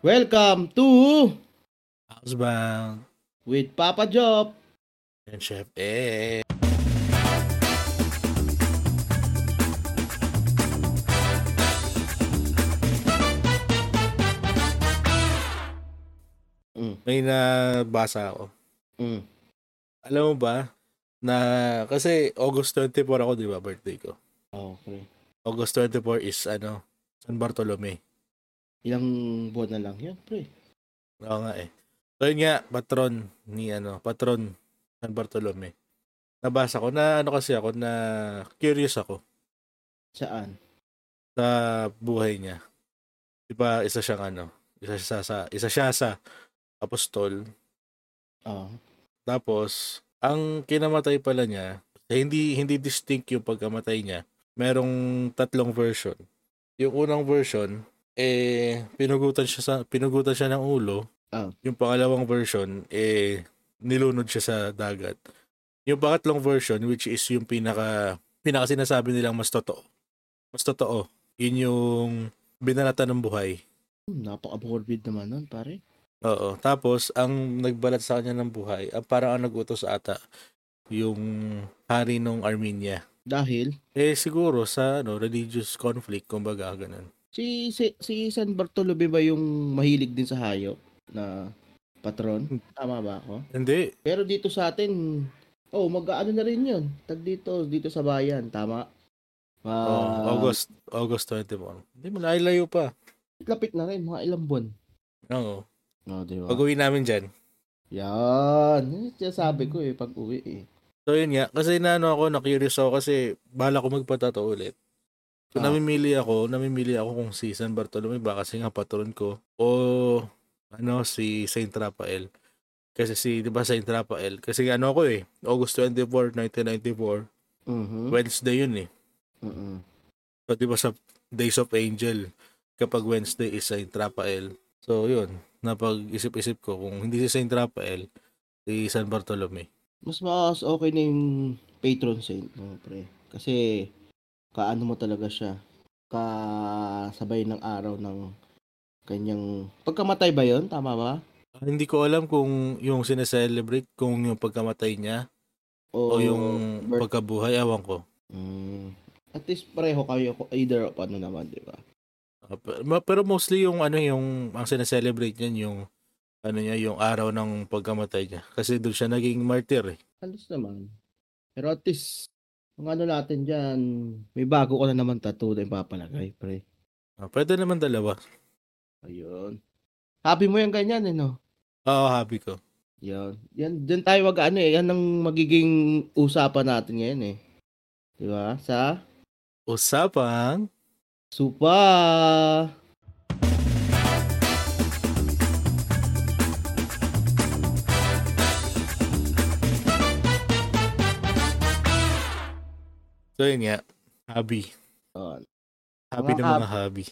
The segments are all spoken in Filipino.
Welcome to Housebound. with Papa Job. And Chef eh. Mm. May nabasa ako. Mm. Alam mo ba na kasi August 24 ako, di ba, birthday ko. Okay. August 24 is ano, San Bartolome. Ilang buwan na lang yan, pre. Oo nga eh. So yun nga, patron ni ano, patron San Bartolome. Nabasa ko na ano kasi ako na curious ako Saan? sa buhay niya. Di ba isa siyang ano, isa siya sa isa siya sa apostol. Ah. Tapos ang kinamatay pala niya, hindi hindi distinct yung pagkamatay niya. Merong tatlong version. Yung unang version eh pinugutan siya sa pinugutan siya ng ulo. Ah. Yung pangalawang version eh nilunod siya sa dagat. Yung pangatlong version which is yung pinaka pinaka sinasabi nilang mas totoo. Mas totoo. Yun yung binalata ng buhay. Hmm, Napaka-morbid naman nun, pare. Oo. Tapos, ang nagbalat sa kanya ng buhay, ang parang ang nag-utos ata, yung hari ng Armenia. Dahil, Eh, siguro sa ano, religious conflict, kumbaga, ganun. Si, si, si San Bartolome ba yung mahilig din sa hayop na patron? Tama ba ako? Hindi. Pero dito sa atin, oh, mag-ano na rin yun. Tag dito, dito sa bayan. Tama? Oh, Ah, August, August 21. Hindi, malayo pa. Lapit na rin, mga ilang buwan. Oo. Oh, di ba? Pag uwi namin dyan. Yan. Sabi ko eh, pag uwi eh. So, yun nga. Kasi na ano ako, na-curious ako kasi bala ko magpatato ulit. So, Ah. namimili ako, namimili ako kung si San Bartolome ba kasi nga patron ko o ano si Saint Raphael. Kasi si, di ba Saint Raphael? Kasi ano ako eh, August 24, 1994, Mhm. Wednesday yun eh. Mhm. So, di ba sa Days of Angel, kapag Wednesday is Saint Raphael. So, yun. Napag-isip-isip ko kung hindi si Saint Raphael, si San Bartolome. Mas mas okay na yung patron saint mo, pre. Kasi, kaano mo talaga siya. Kasabay ng araw ng kanyang... Pagkamatay ba yon Tama ba? Hindi ko alam kung yung sineselebrate, kung yung pagkamatay niya, o, yung birth- pagkabuhay, awan ko. Mm, at least pareho kayo, either of ano naman, di ba? Ah, Pero mostly yung ano yung ang sineselebrate niyan yung ano niya yung araw ng pagkamatay niya kasi doon siya naging martyr eh. Halos naman. Pero at least, ang ano natin dyan, may bago ko na naman tattoo na ipapalagay, pre. Ah, pwede naman dalawa. Ayun. Happy mo yung ganyan, eh, no? Oo, happy ko. Yan. Yan, dyan tayo mag ano eh. Yan ang magiging usapan natin ngayon eh. Di ba? Sa Usapang Supa! So yun nga, hobby. Oh, Hobby Mga ng mga hobby.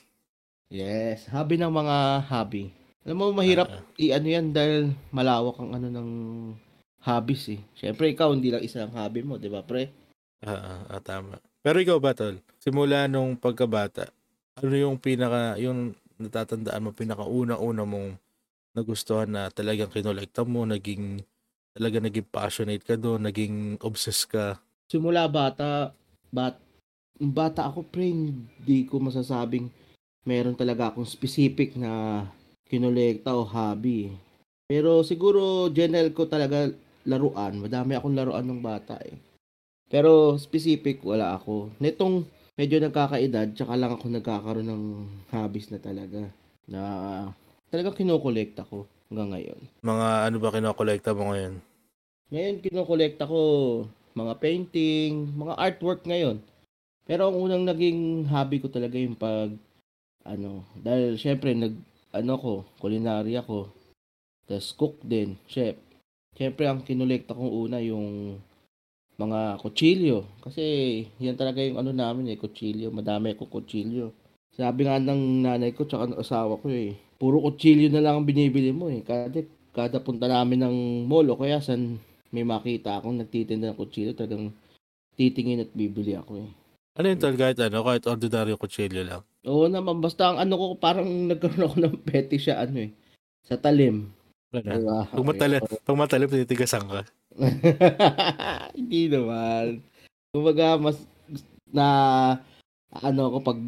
yes. Hobby ng mga hobby. Alam mo, mahirap Ah, i-ano yan dahil malawak ang ano ng hobbies eh. Siyempre, ikaw, hindi lang isa ang hobby mo, di ba, pre? ah, ah, tama. Pero ikaw ba, tol? Simula nung pagkabata, ano yung pinaka, yung natatandaan mo, pinaka-una-una mong nagustuhan na talagang kinolekta mo, naging, talaga naging passionate ka doon, naging obsessed ka. Simula bata, bat, bata ako, pre, hindi ko masasabing meron talaga akong specific na kinolekta o hobby. Pero siguro, general ko talaga laruan. Madami akong laruan ng bata eh. Pero specific, wala ako. Nitong medyo nagkakaedad, tsaka lang ako nagkakaroon ng hobbies na talaga. Na talagang kinokolekta ko hanggang ngayon. Mga ano ba kinokolekta mo ngayon? Ngayon, kinokolekta ko mga painting, mga artwork ngayon. Pero ang unang naging hobby ko talaga yung pag, ano, dahil syempre, nag, ano ko, culinary ako. Tapos cook din, chef. Syempre, ang kinolekta kong una yung mga kutsilyo. Kasi yan talaga yung ano namin eh, kutsilyo. Madami akong kutsilyo. Sabi nga ng nanay ko tsaka ng asawa ko eh, puro kutsilyo na lang ang binibili mo eh. Kada, kada punta namin ng mall o kaya san may makita akong nagtitinda ng kutsilyo, talagang titingin at bibili ako eh. Ano yun tol, kahit ano, kahit ordinaryo kutsilyo lang. Oo naman, basta ang ano ko, parang nagkaroon ako ng petty siya, ano eh, sa talim. Ano? Diba? Pag matalim, pag matalim, titigasan ka. Hindi naman. Kumbaga, mas na ano ko pag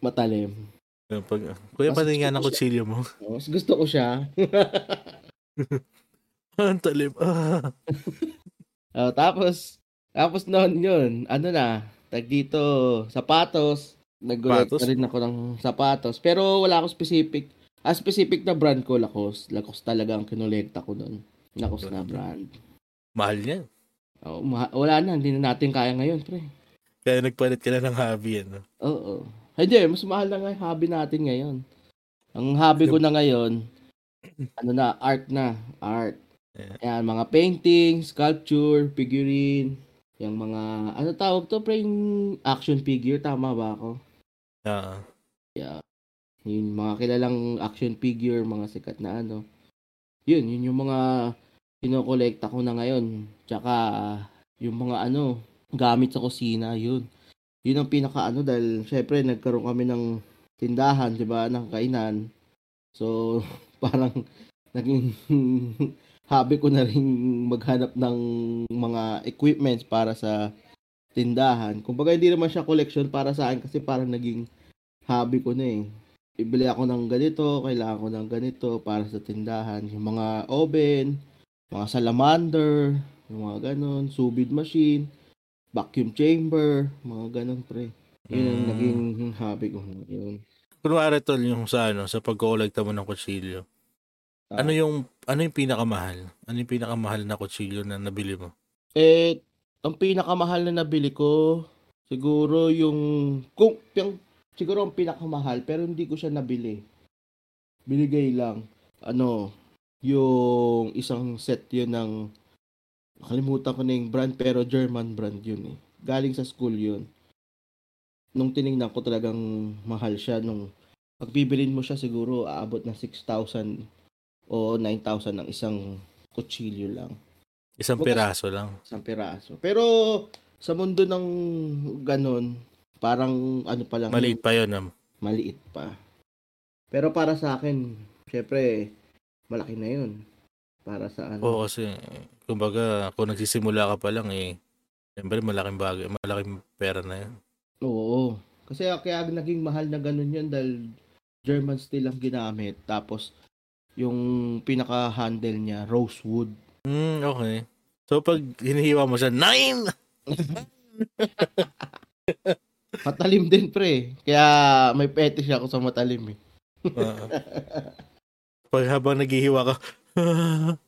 matalim. Pag, kuya, pati nga ng kutsilyo mo. Mas gusto ko siya. Ang talim. Ah. Oh, tapos, tapos noon yun, ano na, tag dito, sapatos. Nag-collect na rin ako ng sapatos. Pero wala ako specific. Ah, specific na brand ko, Lacoste. Lacoste talaga ang kinolekta ko noon. Lacoste na brand. Mahal niya. Oh, ma- wala na, hindi na natin kaya ngayon, pre. Kaya nagpalit ka na ng hobby. Ano? Oo. Hindi, mas mahal na nga yung hobby natin ngayon. Ang hobby ko na ngayon, ano na, art na. Art. Yeah. Ayan, mga painting, sculpture, figurine, yung mga, ano tawag to, pre, yung action figure, tama ba ako? Ah. Yung mga kilalang action figure, mga sikat na ano. Yun, yun yung mga kinokolekta ko na ngayon. Tsaka, yung mga ano, gamit sa kusina, yun. Yun ang pinaka ano, dahil syempre nagkaroon kami ng tindahan, di ba, ng kainan. So, parang naging hobby ko na rin maghanap ng mga equipments para sa tindahan. Kumbaga hindi naman siya collection para sa akin kasi parang naging hobby ko na eh. Bibili ako ng ganito, kailangan ko ng ganito para sa tindahan. Yung mga oven, mga salamander, yung mga ganon, subid machine, vacuum chamber, mga ganon pre. Yun ang Mm. naging hobby ko ngayon. Kunwari tol, yung sa ano, sa pagkolekta mo ng kutsilyo. Ah. Ano yung ano yung pinakamahal? Ano yung pinakamahal na kutsilyo na nabili mo? Eh, ang pinakamahal na nabili ko, siguro yung, kung, yung, siguro ang pinakamahal, pero hindi ko siya nabili. Binigay lang, ano, yung isang set yun ng, nakalimutan ko na yung brand, pero German brand yun eh. Galing sa school yun. Nung tiningnan ko talagang mahal siya, nung pagbibilin mo siya siguro aabot na 6,000 o 9,000 ng isang kutsilyo lang Isang Bukas- piraso lang. isang piraso. Pero sa mundo ng ganon, parang ano pa lang, Maliit pa yun. ah. maliit pa. Pero para sa akin, syempre, malaki na yun. Para sa ano. Oo, kasi kumbaga kung nagsisimula ka pa lang eh, siyempre malaking bagay, malaking pera na yun. Oo. Kasi kaya naging mahal na ganun yun dahil German steel ang ginamit. Tapos, yung pinaka-handle niya, rosewood. Hmm, okay. So pag hinihiwa mo siya, nine! Matalim din, pre. Kaya may fetish ako sa matalim eh. Ah. pag habang naghihiwa ka,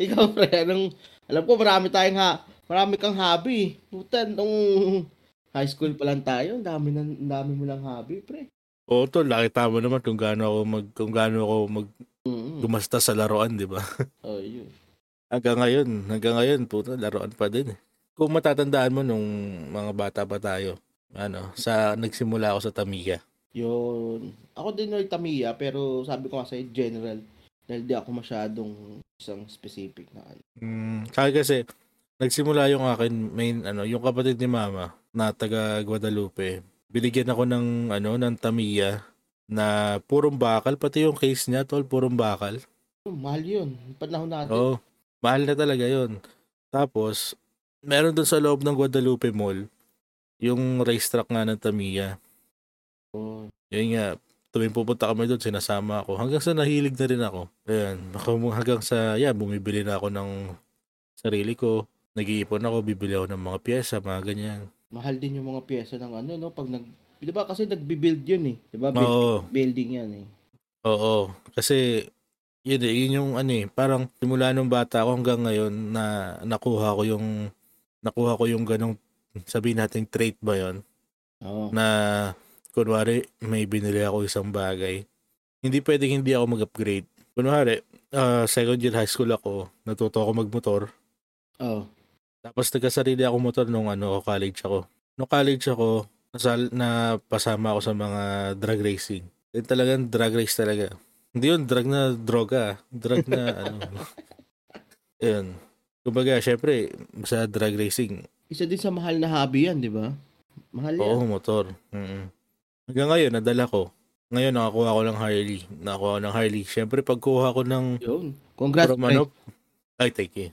Ikaw, pre, anong, alam ko marami tayong ha, marami kang hobby. Puta, nung high school pa lang tayo, ang dami, na, ang dami mo lang hobby, pre. Oo, to, nakita mo naman kung gaano ako mag kung gaano ako mag gumasta sa laruan, 'di ba? Oh, yun. Hanggang ngayon, hanggang ngayon, puto, laruan pa din. eh. Kung matatandaan mo nung mga bata pa tayo, ano, sa nagsimula ako sa Tamiya. Yun. Ako din ay Tamiya, pero sabi ko sa'yo, general. Dahil di ako masyadong isang specific na ano. Mm, kasi nagsimula yung akin main ano, yung kapatid ni Mama na taga Guadalupe. Binigyan ako ng ano, ng Tamiya na purong bakal, pati yung case niya, tol, purong bakal. Oh, mahal yun. Panahon natin. Oo. Mahal na talaga yon. Tapos, meron doon sa loob ng Guadalupe Mall, yung racetrack nga ng Tamiya. Oh. Yun nga, tuwing pupunta kami doon, sinasama ako. Hanggang sa nahilig na rin ako. Ayan, hanggang sa, yan, bumibili na ako ng sarili ko. Nag-iipon ako, bibili ako ng mga pyesa, mga ganyan. Mahal din yung mga pyesa ng ano, no? Pag nag... Di ba kasi nagbi-build yun eh. Di ba? Build- Oo, building yan eh. oo. Kasi, yun eh, yun yung ano eh, parang simula nung bata ako hanggang ngayon na nakuha ko yung, nakuha ko yung ganong, sabihin natin trait ba yon Oo. na kunwari may binili ako isang bagay, hindi pwedeng hindi ako mag-upgrade. Kunwari, ah, second year high school ako, natuto ako magmotor. Oo. Tapos nagkasarili ako motor nung ano, college ako. Nung college ako, nasal, napasama ako sa mga drag racing. Yun talagang drag race talaga. Hindi yun, drag na droga. Drag na ano. Yun. Kumbaga, syempre, sa drag racing, isa din sa mahal na hobby yan, di ba? Mahal yan. Oo, motor. Mm. Hanggang ngayon, nadala ko. Ngayon, nakakuha ko ng Harley. Nakakuha ko ng Harley. Siyempre, pagkuha ko ng Yun. Congrats, from ano, ay, thank you.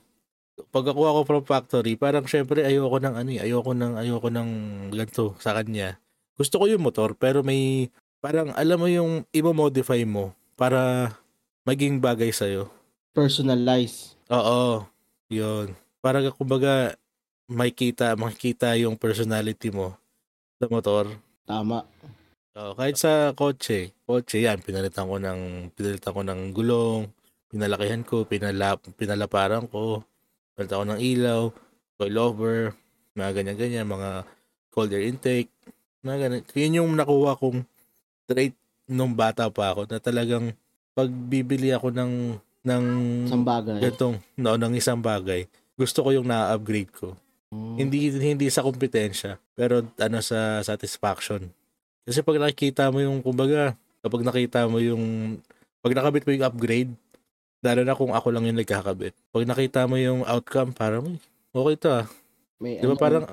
Pagkakuha ko from factory, parang syempre ayoko ng ano eh, ayoko ng ayoko ng ganito sa kanya. Gusto ko yung motor pero may parang alam mo yung i-modify mo para maging bagay sa'yo. Personalize. Oo, yun. Para kumbaga makikita, makikita yung personality mo sa motor. Tama. Oo, kahit sa kotse, kotse yan, pinalitan ko ng pinalitan ko ng gulong, pinalakihan ko, pinala, pinalaparan ko, ko ng ilaw, coilover, mga ganyan-ganyan, mga cold air intake, mga ganyan. Yun yung nakuha kong trait nung bata pa ako na talagang pag bibili ako ng ng Isang bagay. ganitong no, ng isang bagay, gusto ko yung na-upgrade ko. Mm. Hindi hindi sa kompetensya, pero ano sa satisfaction. Kasi pag nakikita mo yung kumbaga, kapag nakita mo yung pag nakabit mo yung upgrade, lalo na kung ako lang yung nagkakabit. Pag nakita mo yung outcome, parang "Uy, okay to ah. May, Di ba ano, parang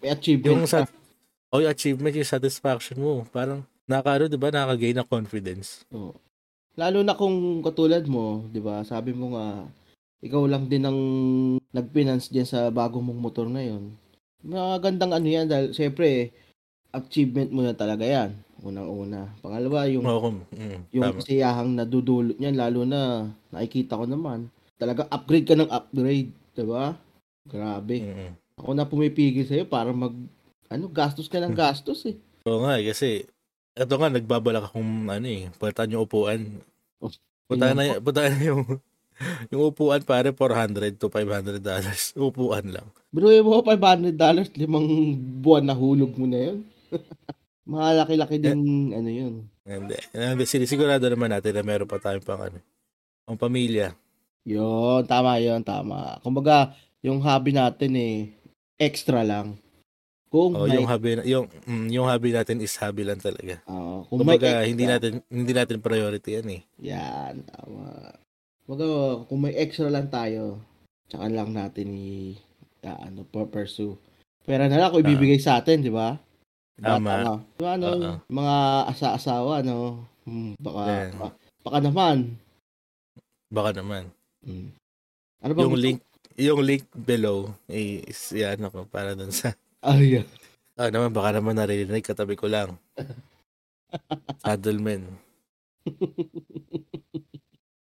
may achievement yung sa oh, yung achievement, yung satisfaction mo, parang nakakaano, di ba, nakaka-gain ng confidence. Oo. Lalo na kung katulad mo, 'di ba? Sabi mo nga ikaw lang din ang nag-finance diyan sa bago mong motor ngayon. Magandang ano 'yan dahil syempre achievement mo na talaga 'yan. Unang-una. Pangalawa, yung Oo, kung- mm, yung tama. kasiyahang nadudulot niyan lalo na nakikita ko naman. Talaga upgrade ka ng upgrade, 'di ba? Grabe. Mm. Ako na pumipigil sa'yo para mag ano, gastos ka ng gastos eh. Oo nga, eh, kasi ito nga, nagbabalak akong ano eh, palitan yung upuan. Oh, Punta na, punta na yung, yung upuan pare 400 to 500 dollars. Upuan lang. Bro, mo $500, limang buwan na hulog mo na yun. Malaki-laki din, ano yun. Hindi. Hindi, sinisigurado naman natin na meron pa tayong pang ano, pang pamilya. Yun, tama yun, tama. Kumbaga, yung hobby natin eh, extra lang. Kung O, may, yung hobby, yung, mm, yung hobby natin is hobby lang talaga. Oo, kung may Kumbaga, extra, hindi natin, hindi natin priority yan eh. Yan, tama. Kumbaga, kung may extra lang tayo, tsaka lang natin i, ah, ano, pursue. Pera na lang kung ibibigay sa atin, di ba? Bata Tama. ka. Di ba, ano, Oo. mga asa-asawa, no? Hmm, baka, baka, baka naman. Baka naman. Hmm. Ano ba Yung link, yung link below is, yan ako, para dun sa, Ay, yeah. ah naman, baka naman naririnig, katabi ko lang. Saddleman.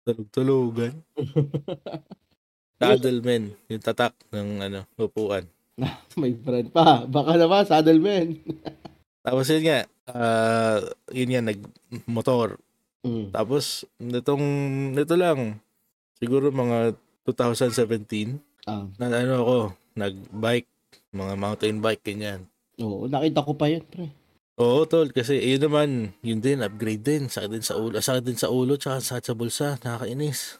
Tulog-tulugan. Saddleman, yung tatak ng ano, upuan. may friend pa. Baka naman, saddleman. Tapos yun nga, ah yun nga, nag-motor. Hmm. Tapos, nitong, nito lang, siguro mga 2017, Ah, na ano ako, nag-bike, mga mountain bike, ganyan. oo, nakita ko pa yun, pre. Oo, tol, kasi yun naman, yun din, upgrade din, sakit din sa ulo, sakit din sa ulo, tsaka sakit sa bulsa, nakakainis.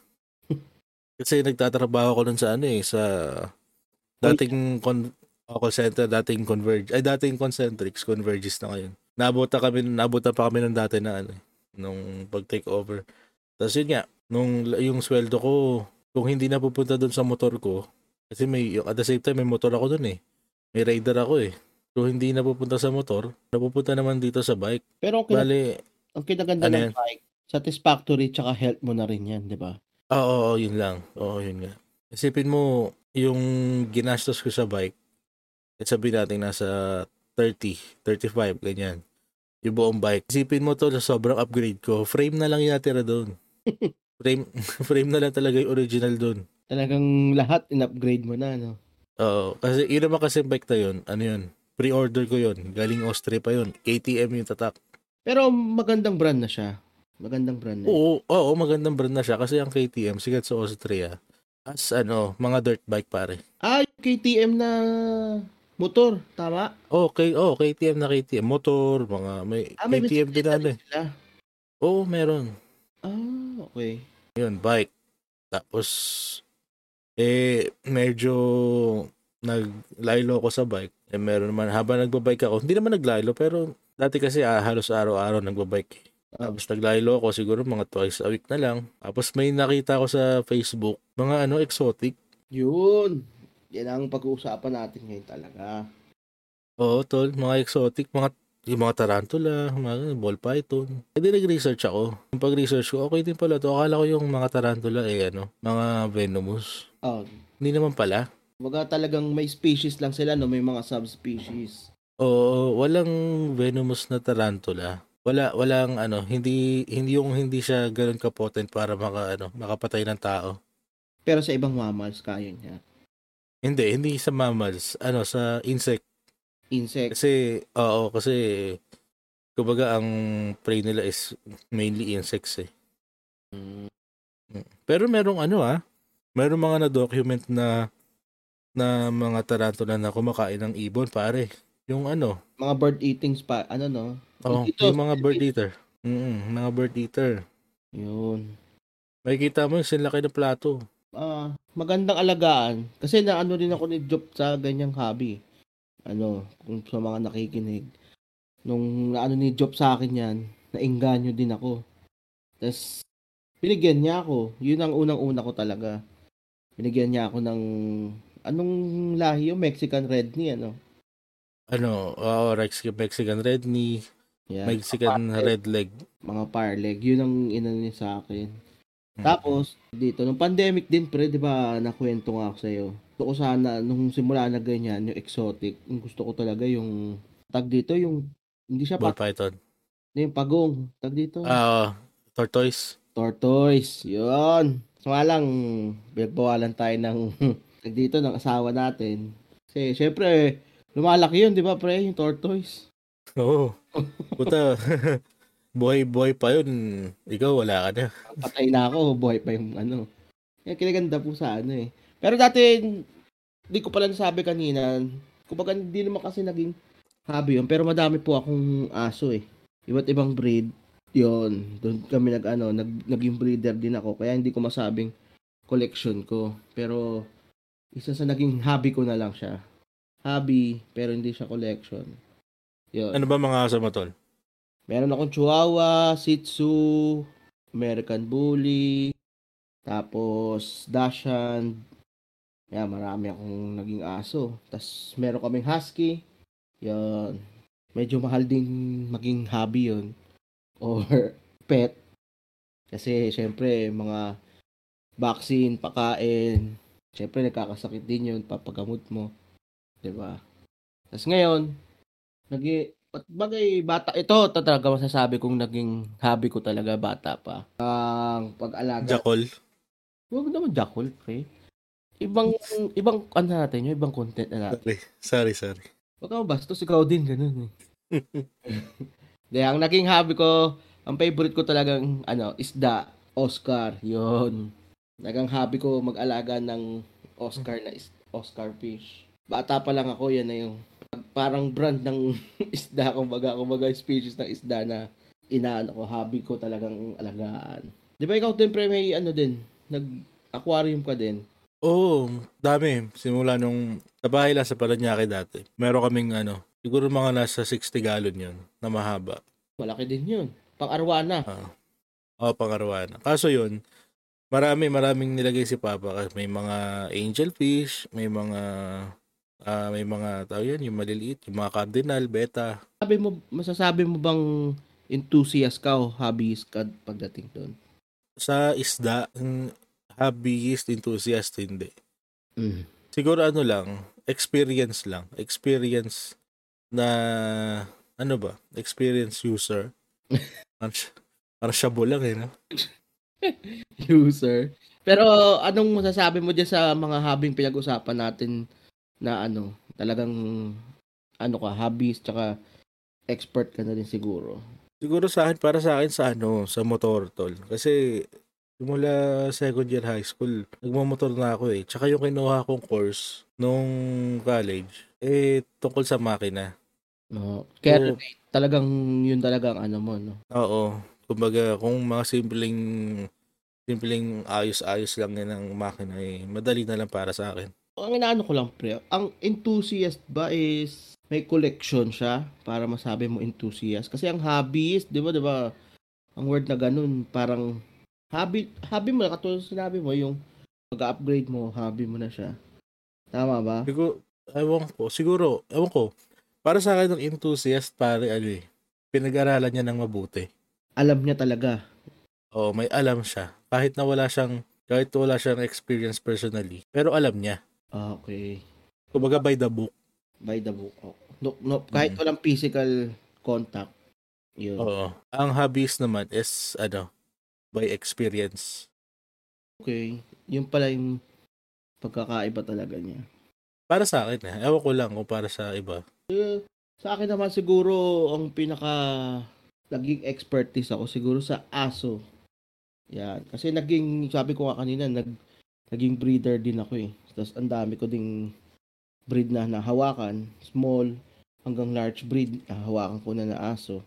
kasi nagtatrabaho ko nun sa ano eh, sa dating con- call center, dating converge, ay dating concentrics, converges na ngayon. Nabuta kami, nabuta pa kami nung dati na ano, eh, nung pag-take over. Tapos yun nga, nung yung sweldo ko, kung hindi napupunta doon sa motor ko, kasi may, at the same time, may motor ako doon eh. May rider ako eh. Kung hindi napupunta sa motor, napupunta naman dito sa bike. Pero ang, kinag- Bali, ang kinaganda ano ng yan? bike, satisfactory tsaka health mo na rin yan, di ba? oo, oo, yun lang. Oo, yun nga. Isipin mo, yung ginastos ko sa bike, at sabihin natin nasa 30, 35, ganyan. Yung buong bike. Isipin mo to, sobrang upgrade ko, frame na lang yung natira doon. frame, frame na lang talaga yung original doon. Talagang lahat in-upgrade mo na, no? Oo, kasi yun naman kasi bike na yun, ano yun, pre-order ko yun, galing Austria pa yun, KTM yung tatak. Pero magandang brand na siya. Magandang brand na. Oo, oo, magandang brand na siya kasi ang KTM, sikat sa Austria, as ano, mga dirt bike pare. Ah, yung KTM na motor, tama? Okay, oh, KTM na KTM, motor, mga, may, Ah, may KTM din ano eh. Oo, meron. Ah, okay. Yun, bike. Tapos, eh, medyo naglaylo ako sa bike. Eh, meron naman, habang nagbabike ako, hindi naman naglaylo, pero dati kasi ah, halos araw-araw nagbabike. Ah. Tapos naglaylo ako siguro mga twice a week na lang. Tapos may nakita ko sa Facebook, mga ano, exotic. Yun. Yan ang pag-uusapan natin ngayon talaga. Oo, tol. Mga exotic, mga yung mga tarantula, mga ball python. Hindi nag-research ako. Yung pag-research ko, okay din pala to. Akala ko yung mga tarantula eh, ano, mga venomous. Oh, Hindi naman pala. Baga talagang may species lang sila, no? May mga subspecies. Oo, walang venomous na tarantula. Wala, walang ano, hindi hindi yung hindi siya ganoon ka-potent para maka ano, makapatay ng tao. Pero sa ibang mammals, kaya niya. Hindi, hindi sa mammals, ano sa insect. Insect. Kasi oo, kasi kumbaga ang prey nila is mainly insects eh. Mm. Pero merong ano ah, merong mga na-document na na mga tarantula na kumakain ng ibon, pare. Yung ano, Mga bird eating pa, ano no? Oh, Ito, yung mga bird eater. Mm, mga bird eater. Yun. Makikita mo yung sinlaki ng plato. Ah, magandang alagaan. Kasi naano rin ako ni Job sa ganyang hobby. Ano, kung sa mga nakikinig. Nung naano ni Job sa akin yan, nainganyo din ako. Tapos, binigyan niya ako. Yun ang unang-una ko talaga. Binigyan niya ako ng, anong lahi yung Mexican Red ni, ano? Ano, oh, Mexican Red Knee, Yeah. Mexican Mga Red Leg. Mga parleg. Yun ang inano niya sa akin. Mm. Tapos, dito, nung pandemic din, pre, di ba, nakwento nga ako sa'yo. Gusto ko sana, nung simula na ganyan, yung exotic, yung gusto ko talaga yung, tag dito, yung, hindi siya Ball pa, python. yung pagong, tag dito, Ah, tortoise. tortoise, yun. So lang, pinagbawalan tayo ng, tag dito, ng asawa natin. Kasi, syempre, lumalaki yun, di ba, pre, yung tortoise. Oo. Puta. Buhay-buhay pa yun. Ikaw, wala ka na. Patay na ako, buhay pa yung ano. Kaya kinaganda po sa ano eh. Pero dati, hindi ko pala nasabi kanina, kumbaga hindi naman kasi naging hobby yun, pero madami po akong aso eh. Iba't ibang breed, yon Doon kami nag, ano, nag, naging breeder din ako, kaya hindi ko masabing collection ko. Pero, isa sa naging hobby ko na lang siya. Hobby, pero hindi siya collection. Yun. Ano ba mga aso mo, tol? Meron akong Chihuahua, Shih Tzu, American Bully, tapos Dachshund. Kaya marami akong naging aso. Tapos meron kaming Husky. Yan. Medyo mahal din maging hobby yun. Or pet. Kasi syempre mga vaccine, pakain. Syempre nagkakasakit din yun, papagamot mo. 'Di ba? Tapos ngayon, nagi at bagay bata ito talaga masasabi kong naging hobby ko talaga bata pa. Ang pag-alaga. Jackal. Huwag naman jackal, pre. Ibang ibang ano natin, yung ibang content na natin. Sorry, sorry, sorry. Huwag ka bastos, ikaw din ganun eh. Di, ang naging hobby ko, ang favorite ko talagang ano, isda, Oscar, 'yon. Nagang hobby ko mag-alaga ng Oscar na is- Oscar fish. Bata pa lang ako, yan na yung parang brand ng isda, kumbaga, kumbaga species ng isda na inaano ko, hobby ko talagang alagaan. Di ba ikaw din, pre, may ano din, nag-aquarium ka din. Oo, dami. Simula nung sa bahay lang sa Paranaque dati. Meron kaming ano, siguro mga nasa 60 gallon yun na mahaba. Malaki din yun. Pang-arwana. Ah. Oo, pangarawan. Kaso yun, marami, maraming nilagay si Papa. May mga angelfish, may mga, ah may mga, tao yan, yung maliliit, yung mga cardinal, beta. Sabi mo, masasabi mo bang enthusiast ka o hobbyist ka pagdating doon? Sa isda, mm, hobbyist, enthusiast, hindi. Mm. Siguro ano lang, experience lang. Experience na, ano ba? Experience user. Parang shabu lang eh, no? User. Pero anong masasabi mo dyan sa mga hobbying pinag-usapan natin na ano, talagang ano ka, hobbyist tsaka expert ka na rin siguro. Siguro sa akin, para sa akin sa ano, sa motor tol. Kasi simula second year high school, nagmamotor na ako eh. Tsaka yung kinuha kong course nung college, eh tungkol sa makina. No. Kaya So, relate. talagang yun talagang ano mo, no? oo. Kumbaga, kung mga simpleng simpleng ayos-ayos lang yan ng makina eh, madali na lang para sa akin. Ang inaano ko lang, pre, ang enthusiast ba is may collection siya para masabi mo enthusiast? Kasi ang hobbyist, di ba, di ba, ang word na ganun, parang hobby, hobby mo katulad sinabi mo, yung mag-upgrade mo, hobby mo na siya. Tama ba? Siguro, ewan ko, siguro, ewan ko. Para sa akin, ng enthusiast, pare, ano eh, pinag-aralan niya ng mabuti. Alam niya talaga. Oo, may alam siya. Kahit na wala siyang, kahit wala siyang experience personally. Pero alam niya. Ah, okay. Kumbaga by the book. By the book. Oh. No, no, kahit Mm. walang physical contact. Yun. Oo. Ang hobbies naman is, ano, by experience. Okay. Yun pala yung pagkakaiba talaga niya. Para sa akin, eh. Ewan ko lang kung para sa iba. Eh, sa akin naman siguro ang pinaka naging expertise ako siguro sa aso. Yan. Kasi naging, sabi ko nga kanina, nag, naging breeder din ako eh. Tapos ang dami ko ding breed na nahawakan. Small hanggang large breed, nahawakan ko na na aso.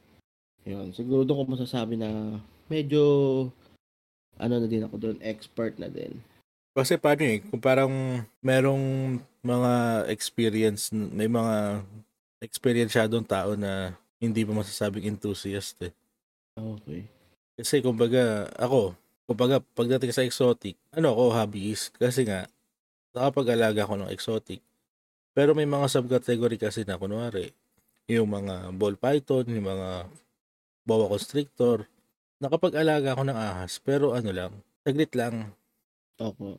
Yun. Siguro doon ko masasabi na medyo ano na din ako doon, expert na din. Kasi paano eh, kung parang merong mga experience, may mga experiensyadong tao na hindi pa masasabing enthusiast eh. Okay. Kasi kumbaga, ako, kumbaga pagdating sa exotic, ano ako, hobbyist. Kasi nga, nakapag-alaga ako ng exotic. Pero may mga subcategory kasi na, kunwari, yung mga ball python, yung mga boa constrictor, nakapag-alaga ako ng ahas, pero ano lang, saglit lang, Opo.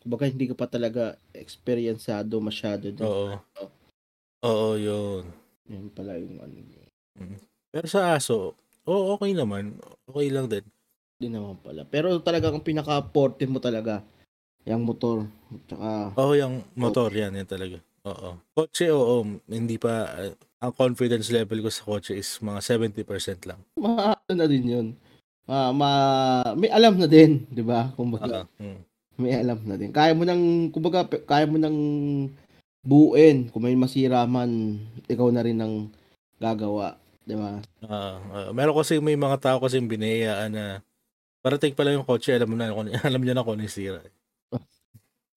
Kumbaga hindi ka pa talaga experiencado masyado doon. Oo. Oo, yun. Yun pala yung ano. Pero sa aso, oo, okay naman. Okay lang din. Hindi naman pala. Pero talaga ang pinaka-forte mo talaga, yung motor. Tsaka, Oo, yung motor yan, yan talaga. Oo. Kotse, oo. Hindi pa, uh, ang confidence level ko sa kotse is mga 70% lang. ma ano na din yun. Ma, ma- may alam na din, di ba? Kumbaga. Mm. may alam na din. Kaya mo nang, kumbaga, kaya mo nang buuin. Kung may masira man, ikaw na rin ang gagawa. Di ba? Ah, ah, meron kasi may mga tao kasi binayaan na parating pala yung kotse, alam mo na kung alam niya na ano yung sira.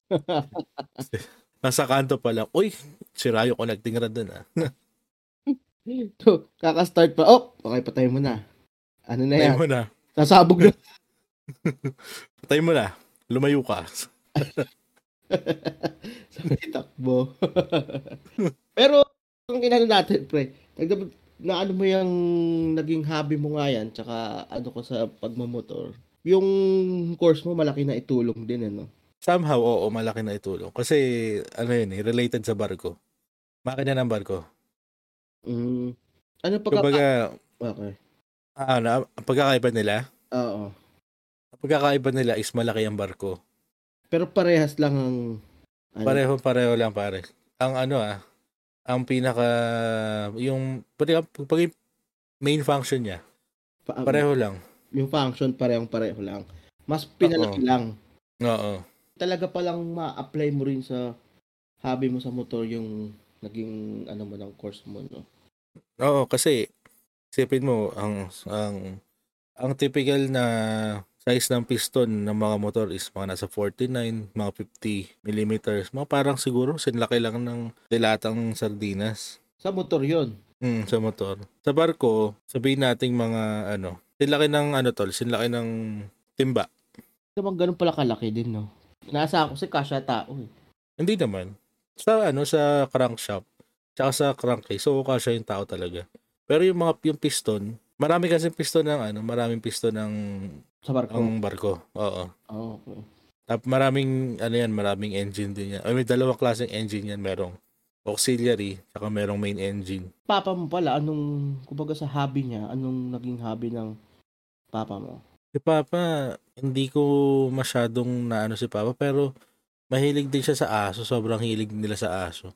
Nasa kanto pa lang, uy, sira yung connecting rod dun ah. so, kaka-start pa. Oh, okay, patay mo na. Ano na Patay yan? mo na. Nasabog na. Patay mo na. Lumayo ka. Sabay takbo. Pero, kung inano natin, pre, nagdab- na ano mo yung naging hobby mo nga yan, tsaka ano ko sa pagmamotor, yung course mo malaki na itulong din, ano? Somehow, oo, malaki na itulong. Kasi, ano yun eh, related sa barko. Makina ng barko. Mm, ano pagka... Kumbaga, okay. ah, ano, ang pagkakaiba nila, Oo. ang pagkakaiba nila is malaki ang barko. Pero parehas lang ang... Ano, Pareho, pareho lang pare. Ang ano ah, ang pinaka, yung, pag, pag main function niya, pa- pareho lang. Yung function parehong pareho lang. Mas pinalaki lang. Oo. Talaga palang ma-apply mo rin sa hobby mo sa motor yung naging ano mo ng course mo, no? Oo, kasi, isipin mo, ang, ang, ang typical na size ng piston ng mga motor is mga nasa 49, mga 50 millimeters. Mga parang siguro, sinlaki lang ng dilatang sardinas. Sa motor yon Mm, sa motor. Sa barko, sabihin nating mga ano, sinlaki ng ano tol, sinlaki ng timba. naman ganun pala kalaki din, no? Nasa ako si kasya tao, eh. Hindi naman. Sa ano, sa crankshaft, tsaka sa crankcase, so kasya yung tao talaga. Pero yung mga yung piston, marami kasi piston ng ano, maraming piston ng Sa barko. ang barko. Oo. Oh, okay. Tap maraming ano yan, maraming engine din yan. Ay, may dalawang klaseng engine yan, merong auxiliary, tsaka merong main engine. Papa mo pala, anong, kumbaga sa hobby niya, anong naging hobby ng papa mo? Si Papa, hindi ko masyadong naano si Papa, pero mahilig din siya sa aso. Sobrang hilig nila sa aso.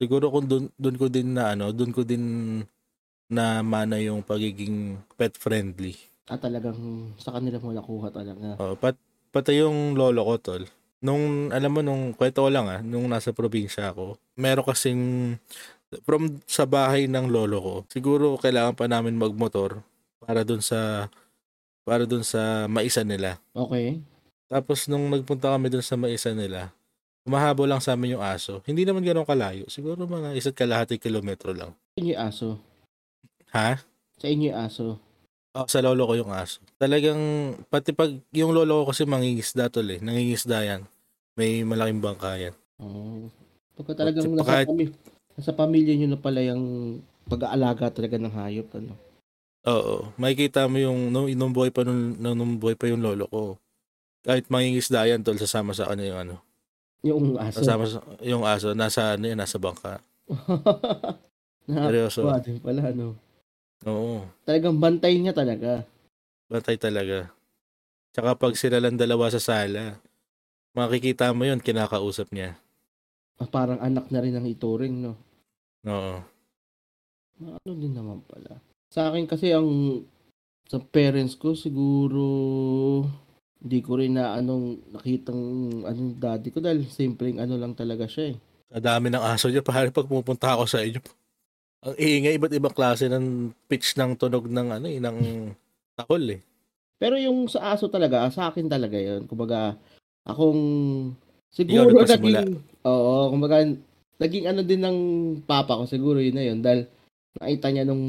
Siguro kung dun, dun ko din na ano, dun ko din na mana yung pagiging pet friendly. Ah, talagang sa kanila mo nakuha talaga. Oh, pat pati yung lolo ko tol. Nung alam mo nung kwento ko lang ah, nung nasa probinsya ako, meron kasing from sa bahay ng lolo ko. Siguro kailangan pa namin magmotor para dun sa para dun sa maisa nila. Okay. Tapos nung nagpunta kami dun sa maisa nila, umahabol lang sa amin yung aso. Hindi naman ganun kalayo. Siguro mga isa't kalahati kilometro lang. Sa inyo yung aso. Ha? Sa inyo yung aso. Oh, sa lolo ko yung aso. Talagang, pati pag yung lolo ko kasi mangingisda tol eh. Nangingisda yan. May malaking bangka yan. Oh. Pagka talagang nasa, kahit- pami- nasa pamilya nyo na pala yung pag-aalaga talaga ng hayop, ano? Oo. Makikita mo yung nung, nung buhay pa nung, nung, buhay pa yung lolo ko. Kahit mangingisda yan, tol, sasama sa kanya yung ano. Yung aso. Sasama sa, yung aso, nasa ano yun, nasa bangka. Seryoso. Din pala, no? Oo. Talagang bantay niya talaga. Batay talaga. Tsaka pag sila lang dalawa sa sala, makikita mo yun, kinakausap niya. Ah, Parang anak na rin ang ituring, no? Oo. Ano din naman pala. Sa akin kasi ang sa parents ko siguro hindi ko rin na anong nakitang anong daddy ko dahil simpleng ano lang talaga siya eh. Ang dami ng aso niya, pare pag pupunta ako sa inyo. Ang ingay, iba't ibang klase ng pitch ng tunog ng ano eh, ng tahol eh. Pero yung sa aso talaga, sa akin talaga yun. Kumbaga, akong Ikaw siguro nagpasimula. naging, oo, kumbaga, naging ano din ng papa ko, siguro yun na yun. Dahil nakita niya nung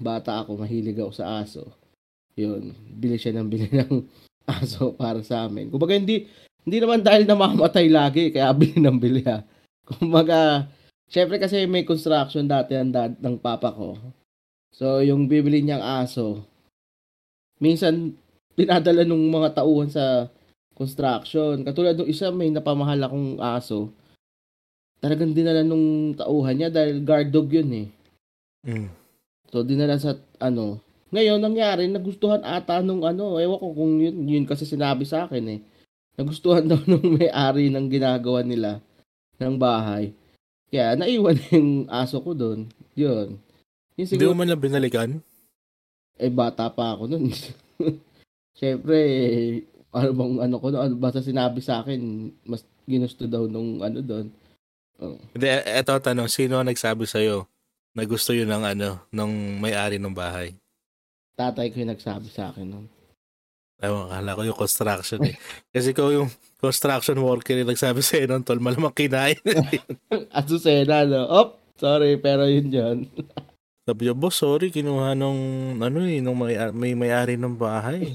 bata ako, mahilig ako sa aso. Yun, bili siya ng bili ng aso para sa amin. Kumbaga, hindi, hindi naman dahil namamatay lagi, kaya bili ng bili ha. Kumbaga, syempre kasi may construction dati ang dad, ng papa ko. So, yung bibili niyang aso, minsan dinadala nung mga tauhan sa construction. Katulad nung isa may napamahal akong aso. Talagang dinala nung tauhan niya dahil guard dog yun eh. Mm. So dinala sa ano. Ngayon nangyari nagustuhan ata nung ano, ewan ko kung yun, yun kasi sinabi sa akin eh. Nagustuhan daw nung may-ari ng ginagawa nila ng bahay. Kaya naiwan yung aso ko doon. Yun. Yun Hindi siguro, mo man lang binalikan? eh bata pa ako nun. Siyempre, eh, ano bang ano ko, ano, basta sinabi sa akin, mas ginusto daw nung ano doon. Hindi, e- eto tanong, sino ang nagsabi sa'yo na gusto yun ng ano, ng may-ari ng bahay? Tatay ko yung nagsabi sa akin nun. Ewan, kala ko yung construction eh. Kasi ko yung construction worker yung nagsabi nun, tol, malamang kinain. Asusena, no? Op! Sorry, pero yun yun. Sabi niya, boss, sorry, kinuha nung, ano eh, nung may, may may-ari ng bahay.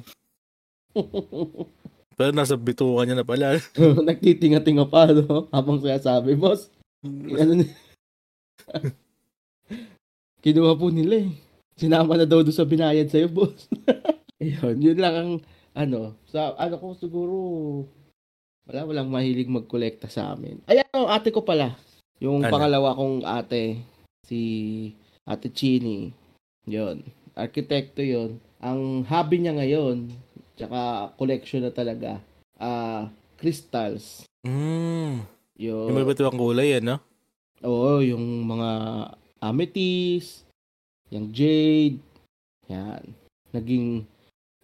Pero nasa bitukan niya na pala. Nagtitinga-tinga pa, no? Habang saya sabi, boss, ano ni... Kinuha po nila eh. Sinama na daw doon sa binayad sa'yo, boss. Ayun, yun lang ang, ano, sa, ano ko siguro, wala, walang mahilig magkolekta sa amin. Ayan, oh, ate ko pala. Yung Ano? pangalawa kong ate, si Ate Chini. Yun. Arkitekto yun. Ang hobby niya ngayon, tsaka collection na talaga, ah, crystals. Mm. Yun. Yung may ibang kulay, ano? Oo, yung mga amethyst, yung jade, yan. Naging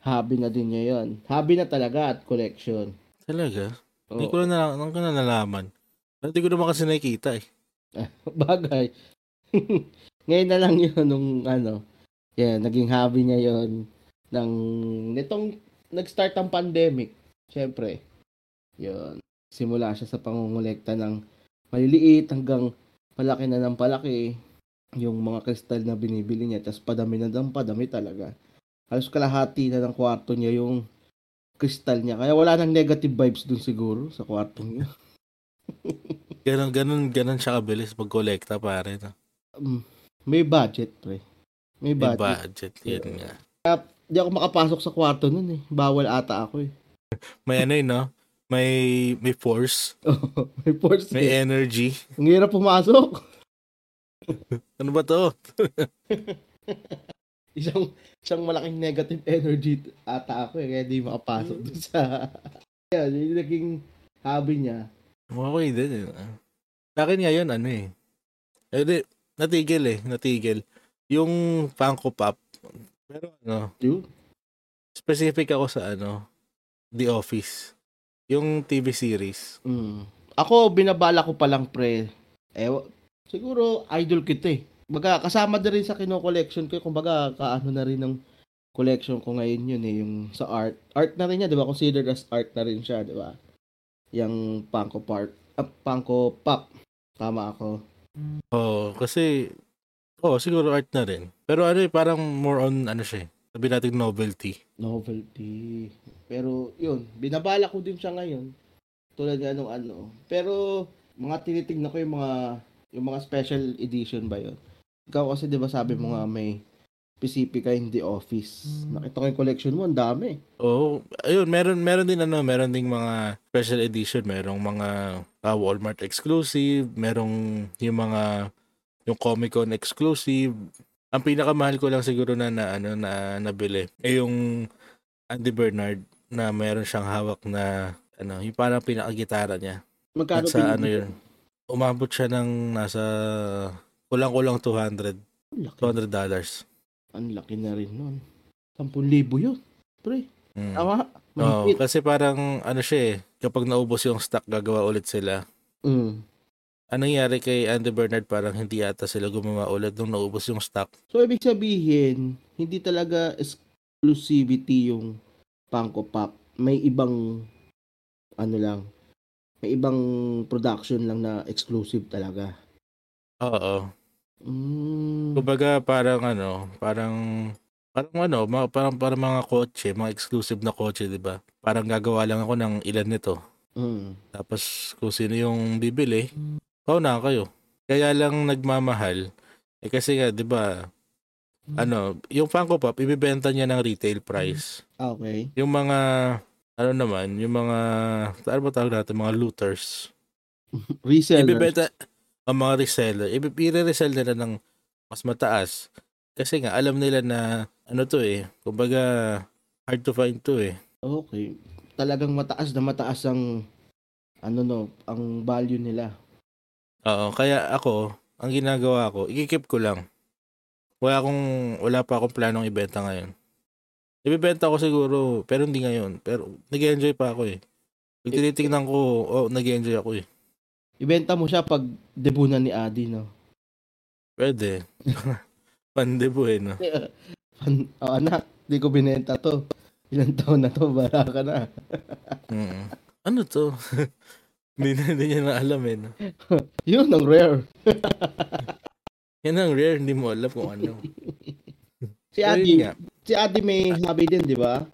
hobby na din niya yun. Hobby na talaga at collection. Talaga? Hindi ko na, hindi ko na nalaman. Hindi ko naman kasi nakikita eh. Bagay. Ngayon na lang yun nung ano, yan, naging hobby niya yun ng nitong nag-start ang pandemic. Siyempre, yun. Simula siya sa pangungulekta ng maliliit hanggang palaki na ng palaki yung mga kristal na binibili niya. Tapos padami na ng padami talaga. Halos kalahati na ng kwarto niya yung kristal niya. Kaya wala nang negative vibes dun siguro sa kwarto niya. Ganon, ganon, ganon siya kabilis pag-collecta pare. No? Um, may budget, pre. May May budget. budget, yun nga. Hindi ako makapasok sa kwarto nun eh. Bawal ata ako eh. May ano yun, no? May, may force, may force may eh. energy. Ang hirap pumasok. Ano ba to? Isang, isang malaking negative energy ata ako eh. Kaya di makapasok dun sa... Yan, yung naging hobby niya. Okay din. Eh. Sa akin ngayon, ano eh. Eh, di, natigil eh, natigil. Yung Funko Pop, pero ano, Yun. specific ako sa ano, The Office. Yung TV series. Mm. Ako, binabala ko palang pre. Eh, siguro idol kita eh. Baga, kasama na rin sa kino-collection ko. Kumbaga, kaano na rin ng collection ko ngayon yun eh. Yung sa art. Art na rin niya, di ba? Considered as art na rin siya, di ba? Yung Funko Park. Uh, Funko Pop. Tama ako. Oo, kasi, oh, siguro art na rin. Pero ano eh, parang more on, ano siya eh, sabi natin novelty. Novelty. Pero, yun. Binabala ko din siya ngayon. Tulad nga nung ano. Pero, mga tinitignan ko yung mga yung mga special edition ba yun? Ikaw kasi 'di ba sabi mo nga may PCP ka hindi office. Nakita ko yung collection mo, ang dami. Oo. ayun, meron meron din ano, meron ding mga special edition, merong mga ah, Walmart exclusive, merong yung mga yung Comic Con exclusive. Ang pinakamahal ko lang siguro na, na ano na nabili ay yung Andy Bernard na meron siyang hawak na ano, yung parang pinakagitara niya. Magkano sa ano yun, umabot siya ng nasa kulang-kulang 200 Ang laki. 200 dollars. Ang laki na rin nun. 10,000 yun. Pre, Mm. tama. Mahigpit. kasi parang ano siya eh, kapag naubos yung stock, gagawa ulit sila. Mm. Anong nangyari kay Andy Bernard parang hindi yata sila gumawa ulit nung naubos yung stock. So, ibig sabihin, hindi talaga exclusivity yung Funko Pop. May ibang, ano lang, may ibang production lang na exclusive talaga. Oo. Mm. Kumbaga parang ano, parang parang ano, mga, parang parang mga kotse, mga exclusive na kotse, 'di ba? Parang gagawa lang ako ng ilan nito. Mm. Tapos kung sino yung bibili, pauna kayo. Kaya lang nagmamahal. Eh kasi nga, 'di ba? Ano, yung Funko Pop ibebenta niya ng retail price. Ah, Okay. Yung mga ano naman, yung mga ano ba tawag natin, mga looters. Reseller. Ibebenta ang mga reseller. I-resell nila ng mas mataas. Kasi nga, alam nila na ano to eh. Kumbaga, hard to find to eh. Okay. Talagang mataas na mataas ang ano no, ang value nila. Oo, kaya ako, ang ginagawa ko, ikikip ko lang. Wala akong, wala pa akong planong ibenta ngayon. Ibebenta ko siguro, pero hindi ngayon. Pero nag-enjoy pa ako eh. Pag tinitignan ko, oh, nag-enjoy ako eh. Ibenta mo siya pag debunan ni Adi, no? Pwede. Pandebo eh, no? Pan- oh, anak, di ko binenta to. Ilang taon na to, bara ka na. Mm. Ano to? Hindi na, hindi niya na alam eh. No? Yun, ang rare. Yan ang rare, hindi mo alam kung ano. Si Adi, nga. si Adi may hobby din, di ba?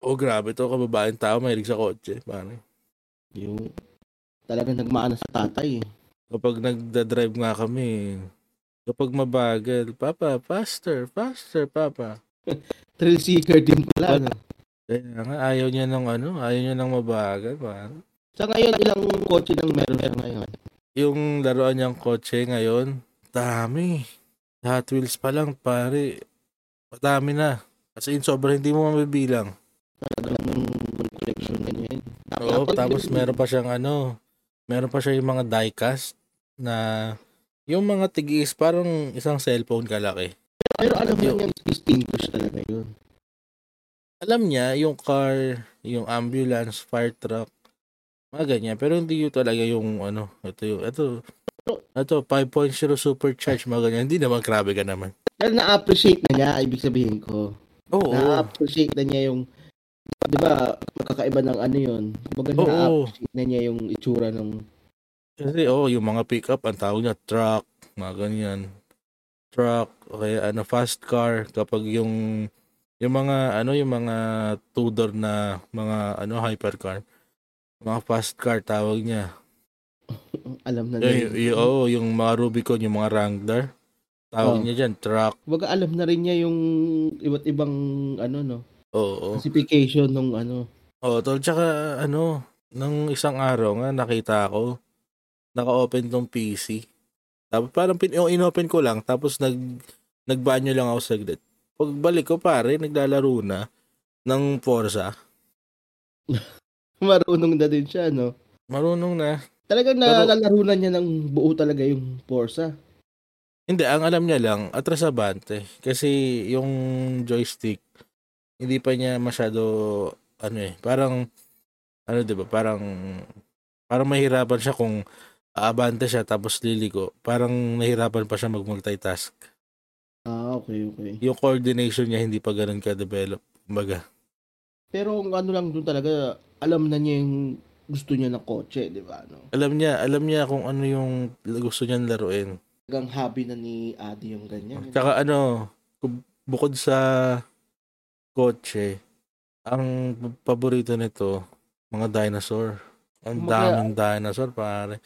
Oh, grabe to. Kababaeng tao, mahilig sa kotse. Pare. Yung talagang nagmaana sa tatay. eh. Kapag nagda-drive nga kami, kapag mabagal, Papa, faster, faster, Papa. Thrill seeker din pala. No? Kaya nga, ayaw niya ng ano, ayaw niya ng mabagal. Pare. Sa ngayon, ilang kotse nang meron meron ngayon? Yung laruan niyang kotse ngayon, dami. Hot Wheels pa lang, pare. Madami na. Kasi in sobrang hindi mo mabibilang. Talagang collection na niya. Oo, tapos meron pa siyang ano, meron pa siya yung mga diecast na yung mga tigiis parang isang cellphone kalaki. Pero alam mo Yung- yung distinguish talaga yun. Alam niya yung car, yung ambulance, fire truck, mga ganyan. Pero hindi yung talaga yung ano, ito yung, ito, ito, 5.0 supercharge, mga ganyan. Hindi naman, grabe ka naman. Dahil na-appreciate na niya, ibig sabihin ko. Oo. Na-appreciate na niya yung, di ba, makakaiba ng ano yun. Kumbaga Oo. na-appreciate na niya yung itsura ng, Kasi, oh, yung mga pickup, ang tawag niya, truck, mga ganyan. Truck, o kaya ano, fast car, kapag yung, yung mga, ano, yung mga two-door na, mga, ano, hypercar, mga fast car, tawag niya. alam na Yung, niya. yung, oh, yung mga Rubicon, yung mga Wrangler, tawag Oh. niya dyan, truck, Kumbaga alam na rin niya yung iba't ibang, ano no, oo. classification ng ano. Oo, tol, tsaka, ano, nung isang araw nga, nakita ko, naka-open tong PC. Tapos parang pin- yung inopen ko lang, tapos nag, nagbanyo lang ako saglit. Pagbalik ko pare, naglalaro na ng Forza. Marunong na din siya, no? Marunong na. Talagang nalalaro na niya ng buo talaga yung Forza. Hindi, ang alam niya lang, atras abante. Kasi yung joystick, hindi pa niya masyado, ano eh, parang, ano 'di ba parang, parang mahirapan siya kung aabante siya tapos liliko. Parang nahirapan pa siya mag-multitask. Ah, okay, okay. Yung coordination niya hindi pa ganun ka-develop. Kumbaga. Pero ang ano lang doon talaga, alam na niya yung gusto niya ng kotse, di ba? No? Alam niya, alam niya kung ano yung gusto niyang laruin. Talagang hobby na ni Adi yung ganyan. Tsaka ano, kung- bukod sa kotse, ang paborito nito, mga dinosaur. Ang Kumbaga- daming dinosaur, pare.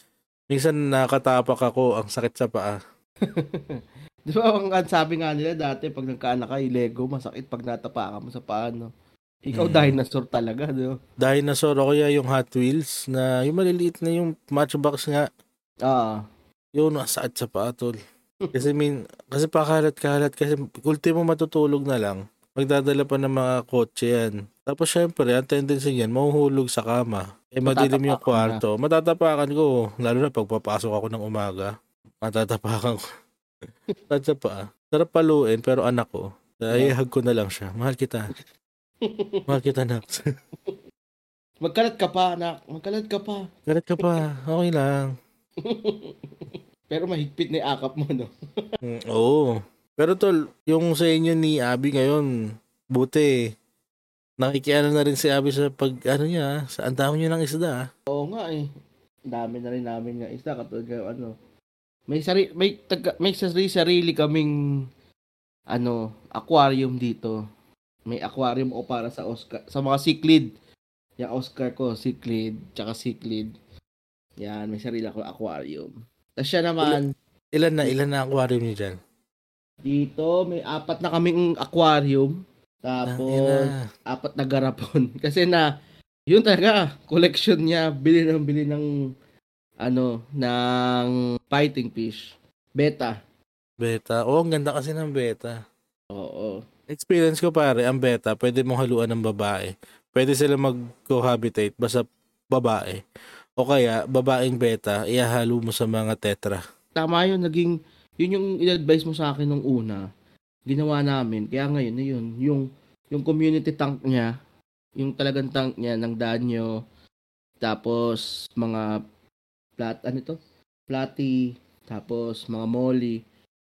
Minsan nakatapak ako, ang sakit sa paa. Di ba ang ang sabi nga nila dati pag nagkaanak ka, Lego, masakit pag natapakan mo sa paa, no? Ikaw Mm. dinosaur talaga, di ba? Dinosaur o kaya yung Hot Wheels na yung maliliit na yung Matchbox nga. Ah, Yun, ang sakit sa paa, tol. Kasi min, kasi pakalat-kalat kasi ultimo matutulog na lang. Magdadala pa ng mga kotse yan. Tapos syempre, ang tendency niyan, mahuhulog sa kama. Eh, madilim yung kwarto. Matatapakan ko. Lalo na pagpapasok ako ng umaga. Matatapakan ko. Sakit sa paa. Sarap paluin, pero anak ko. Ayahag ko na lang siya. Mahal kita. Mahal kita, nak. magkalat ka pa, anak. Magkalat ka pa. Galit ka pa. Okay lang. Pero mahigpit na akap mo, no? Mm, Oo. Pero tol, yung sa inyo ni Abby ngayon, buti. Nakikiano na rin si Abby sa pag, ano niya, sa ang dami niyo ng isda. ah. Oo nga eh. Dami na rin namin nga isa katulad ng ano. May sari may taga, may sarili sarili kaming ano, aquarium dito. May aquarium o para sa Oscar, sa mga cichlid. Yung Oscar ko, cichlid, tsaka cichlid. Yan, may sarili ako aquarium. Tapos siya naman, Ilan na, ilan na aquarium niyo dyan? Dito may apat na kaming aquarium. Tapos, Tangina. apat na garapon. Kasi na, yun talaga, collection niya, bili ng bili ng, ano, ng fighting fish. Beta. Beta. Oo, ang ganda kasi ng beta. Oo. Experience ko pare, ang beta, pwede mong haluan ng babae. Pwede sila mag-cohabitate basta babae. O kaya, babaeng beta, ihahalo mo sa mga tetra. Tama yun, naging, yun yung in-advise mo sa akin nung una. Ginawa namin. Kaya ngayon, na yun, yung, yung community tank niya, yung talagang tank niya ng danyo, tapos mga plat, ano to? Platy, tapos mga molly,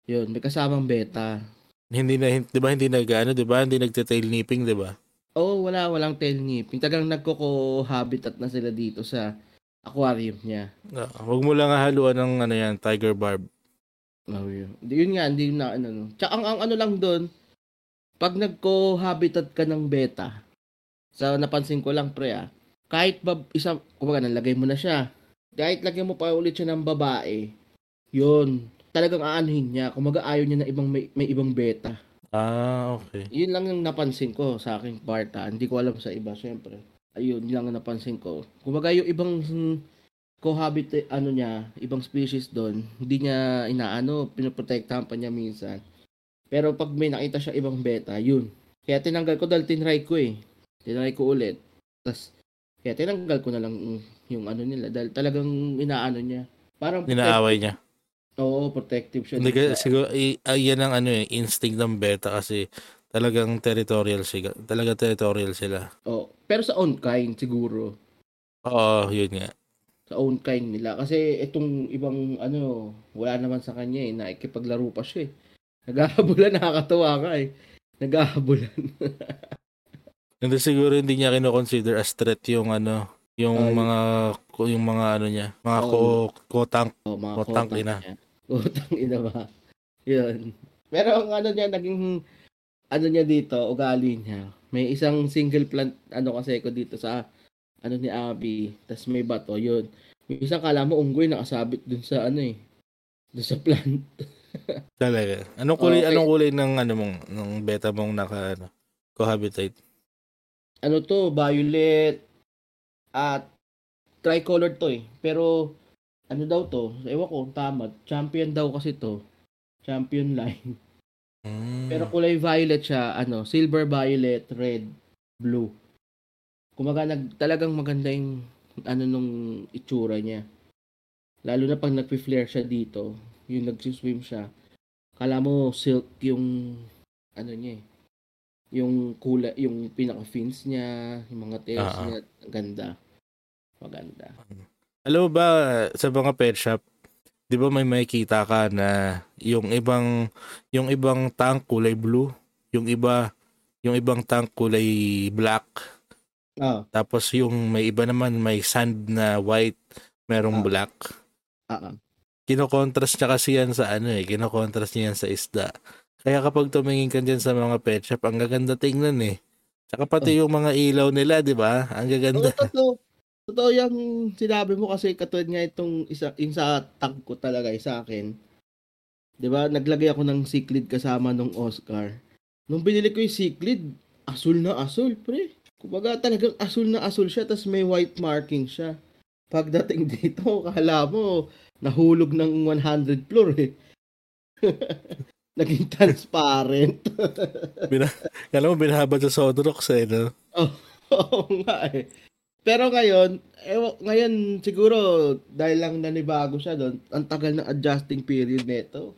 yun, may kasamang beta. Hindi na, di ba hindi nag, ano, di ba? Hindi nagte-tail nipping, di ba? Oo, wala, walang tail nipping. Tagang nagkoko-habitat na sila dito sa aquarium niya. Ah, Huwag mo lang haluan ng ano yan, tiger barb. Oh, yun. Yun nga, hindi na ano. no. Tsaka ang, ang ano lang doon, pag nagko-habitat ka ng beta, sa napansin ko lang pre ah, kahit ba isa, kumbaga nalagay mo na siya, kahit lagyan mo pa ulit siya ng babae, yun, talagang aanhin niya. Kumaga ayaw niya na ibang may, may ibang beta. Ah, okay. Yun lang yung napansin ko sa aking part ah. Hindi ko alam sa iba, syempre. Ayun, yun lang ang napansin ko. Kumbaga yung ibang hmm, cohabit ano niya, ibang species doon, hindi niya inaano, pinoprotektahan pa niya minsan. Pero pag may nakita siya ibang beta, yun. Kaya tinanggal ko dahil tinry ko eh. Tinry ko ulit. Tapos, kaya tinanggal ko na lang mm, yung ano nila dahil talagang inaano niya. Parang Ninaaway niya. Oo, protective siya. Hindi siguro, i, ay, yan ang ano eh, instinct ng beta kasi talagang territorial sila. Talaga territorial sila. Oo. Pero sa own kind siguro. Oo, yun nga. Sa own kind nila. Kasi itong ibang ano, wala naman sa kanya eh. Nakikipaglaro pa siya eh. Naghahabulan, nakakatawa ka eh. Naghahabulan. Hindi siguro hindi niya kino-consider as threat yung ano, yung Ay. mga yung mga ano niya, mga Oo. ko kotang. oh, mga Utang kotang ina. niya. Utang ina ba? Yun. Pero ang ano niya, naging ano niya dito, ugali niya. May isang single plant, ano kasi ko dito sa ano ni Abby. Tapos may bato, yun. Isang kala mo unggoy nakasabit dun sa ano eh. Dun sa plant. Talaga. Anong kulay Okay. anong kulay ng ano mong ng beta mong naka ano, cohabitate? ano to, violet at tricolor to eh. Pero ano daw to? Ewan ko, tama. Champion daw kasi to. Champion line. Mm. Pero kulay violet siya, ano, silver violet, red, blue. Kumaga nag talagang maganda yung ano nung itsura niya. Lalo na pag nagpi-flare siya dito, yung nagsi-swim siya. Kala mo silk yung ano niya eh. Yung kulay, yung pinaka fins niya, yung mga tails ah. niya, ganda. Maganda. Alam ba sa mga pet shop, 'di ba may makikita ka na yung ibang yung ibang tank kulay blue, yung iba yung ibang tank kulay black, Ah, tapos yung may iba naman may sand na white, merong Ah. black. ah, ah. Kino-contrast niya kasi yan sa ano eh, kino-contrast niya yan sa isda. Kaya kapag tumingin ka dyan sa mga pet shop, ang gaganda tingnan eh. Tsaka pati yung mga ilaw nila, di ba? Ang Oo, gaganda. totoo. Totoo yung sinabi mo kasi katulad nga itong isa, yung sa tag ko talaga, sa akin. 'Di ba Naglagay ako ng cichlid kasama nung Oscar. Nung binili ko yung cichlid, asul na asul, pre. Kumbaga talagang asul na asul siya, tapos may white marking siya. Pagdating dito, kala mo, nahulog ng 100 floor eh. Naging transparent. Bina, kala mo binahabad sa Sodrox eh, no? Oo oh, nga eh. Pero ngayon, eh, ngayon siguro dahil lang nanibago siya doon, ang tagal ng adjusting period nito.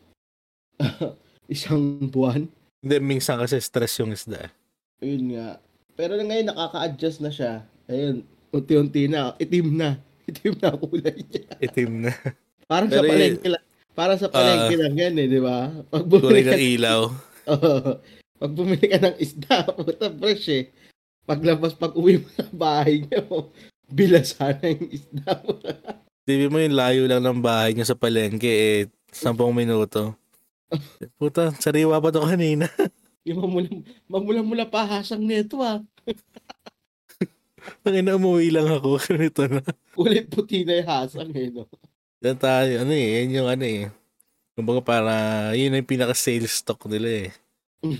Isang buwan. Hindi, minsan kasi stress yung isda. Yun nga. Pero ngayon nakaka-adjust na siya. Ayun, unti-unti na, itim na. Itim na kulay niya. Itim na. Parang Pero sa palengke lang. Para sa palengke uh, lang yan eh, di ba? Pag bumili ka ng ilaw. Oo. Oh, pag bumili ka ng isda, puta fresh eh paglabas, pag uwi mo sa bahay niyo, bilasan na yung isda mo. Sabi mo yung layo lang ng bahay niyo sa palengke, eh, 10 minuto. Puta, sariwa pa to kanina. yung mamulang, mamulang mula pa hasang nito ah. Tangina, umuwi lang ako. Ganito na. Ulit puti na yung hasang eh, no? Yan tayo, ano eh, yan yung ano eh. Kumbaga para, yun yung pinaka-sales stock nila eh.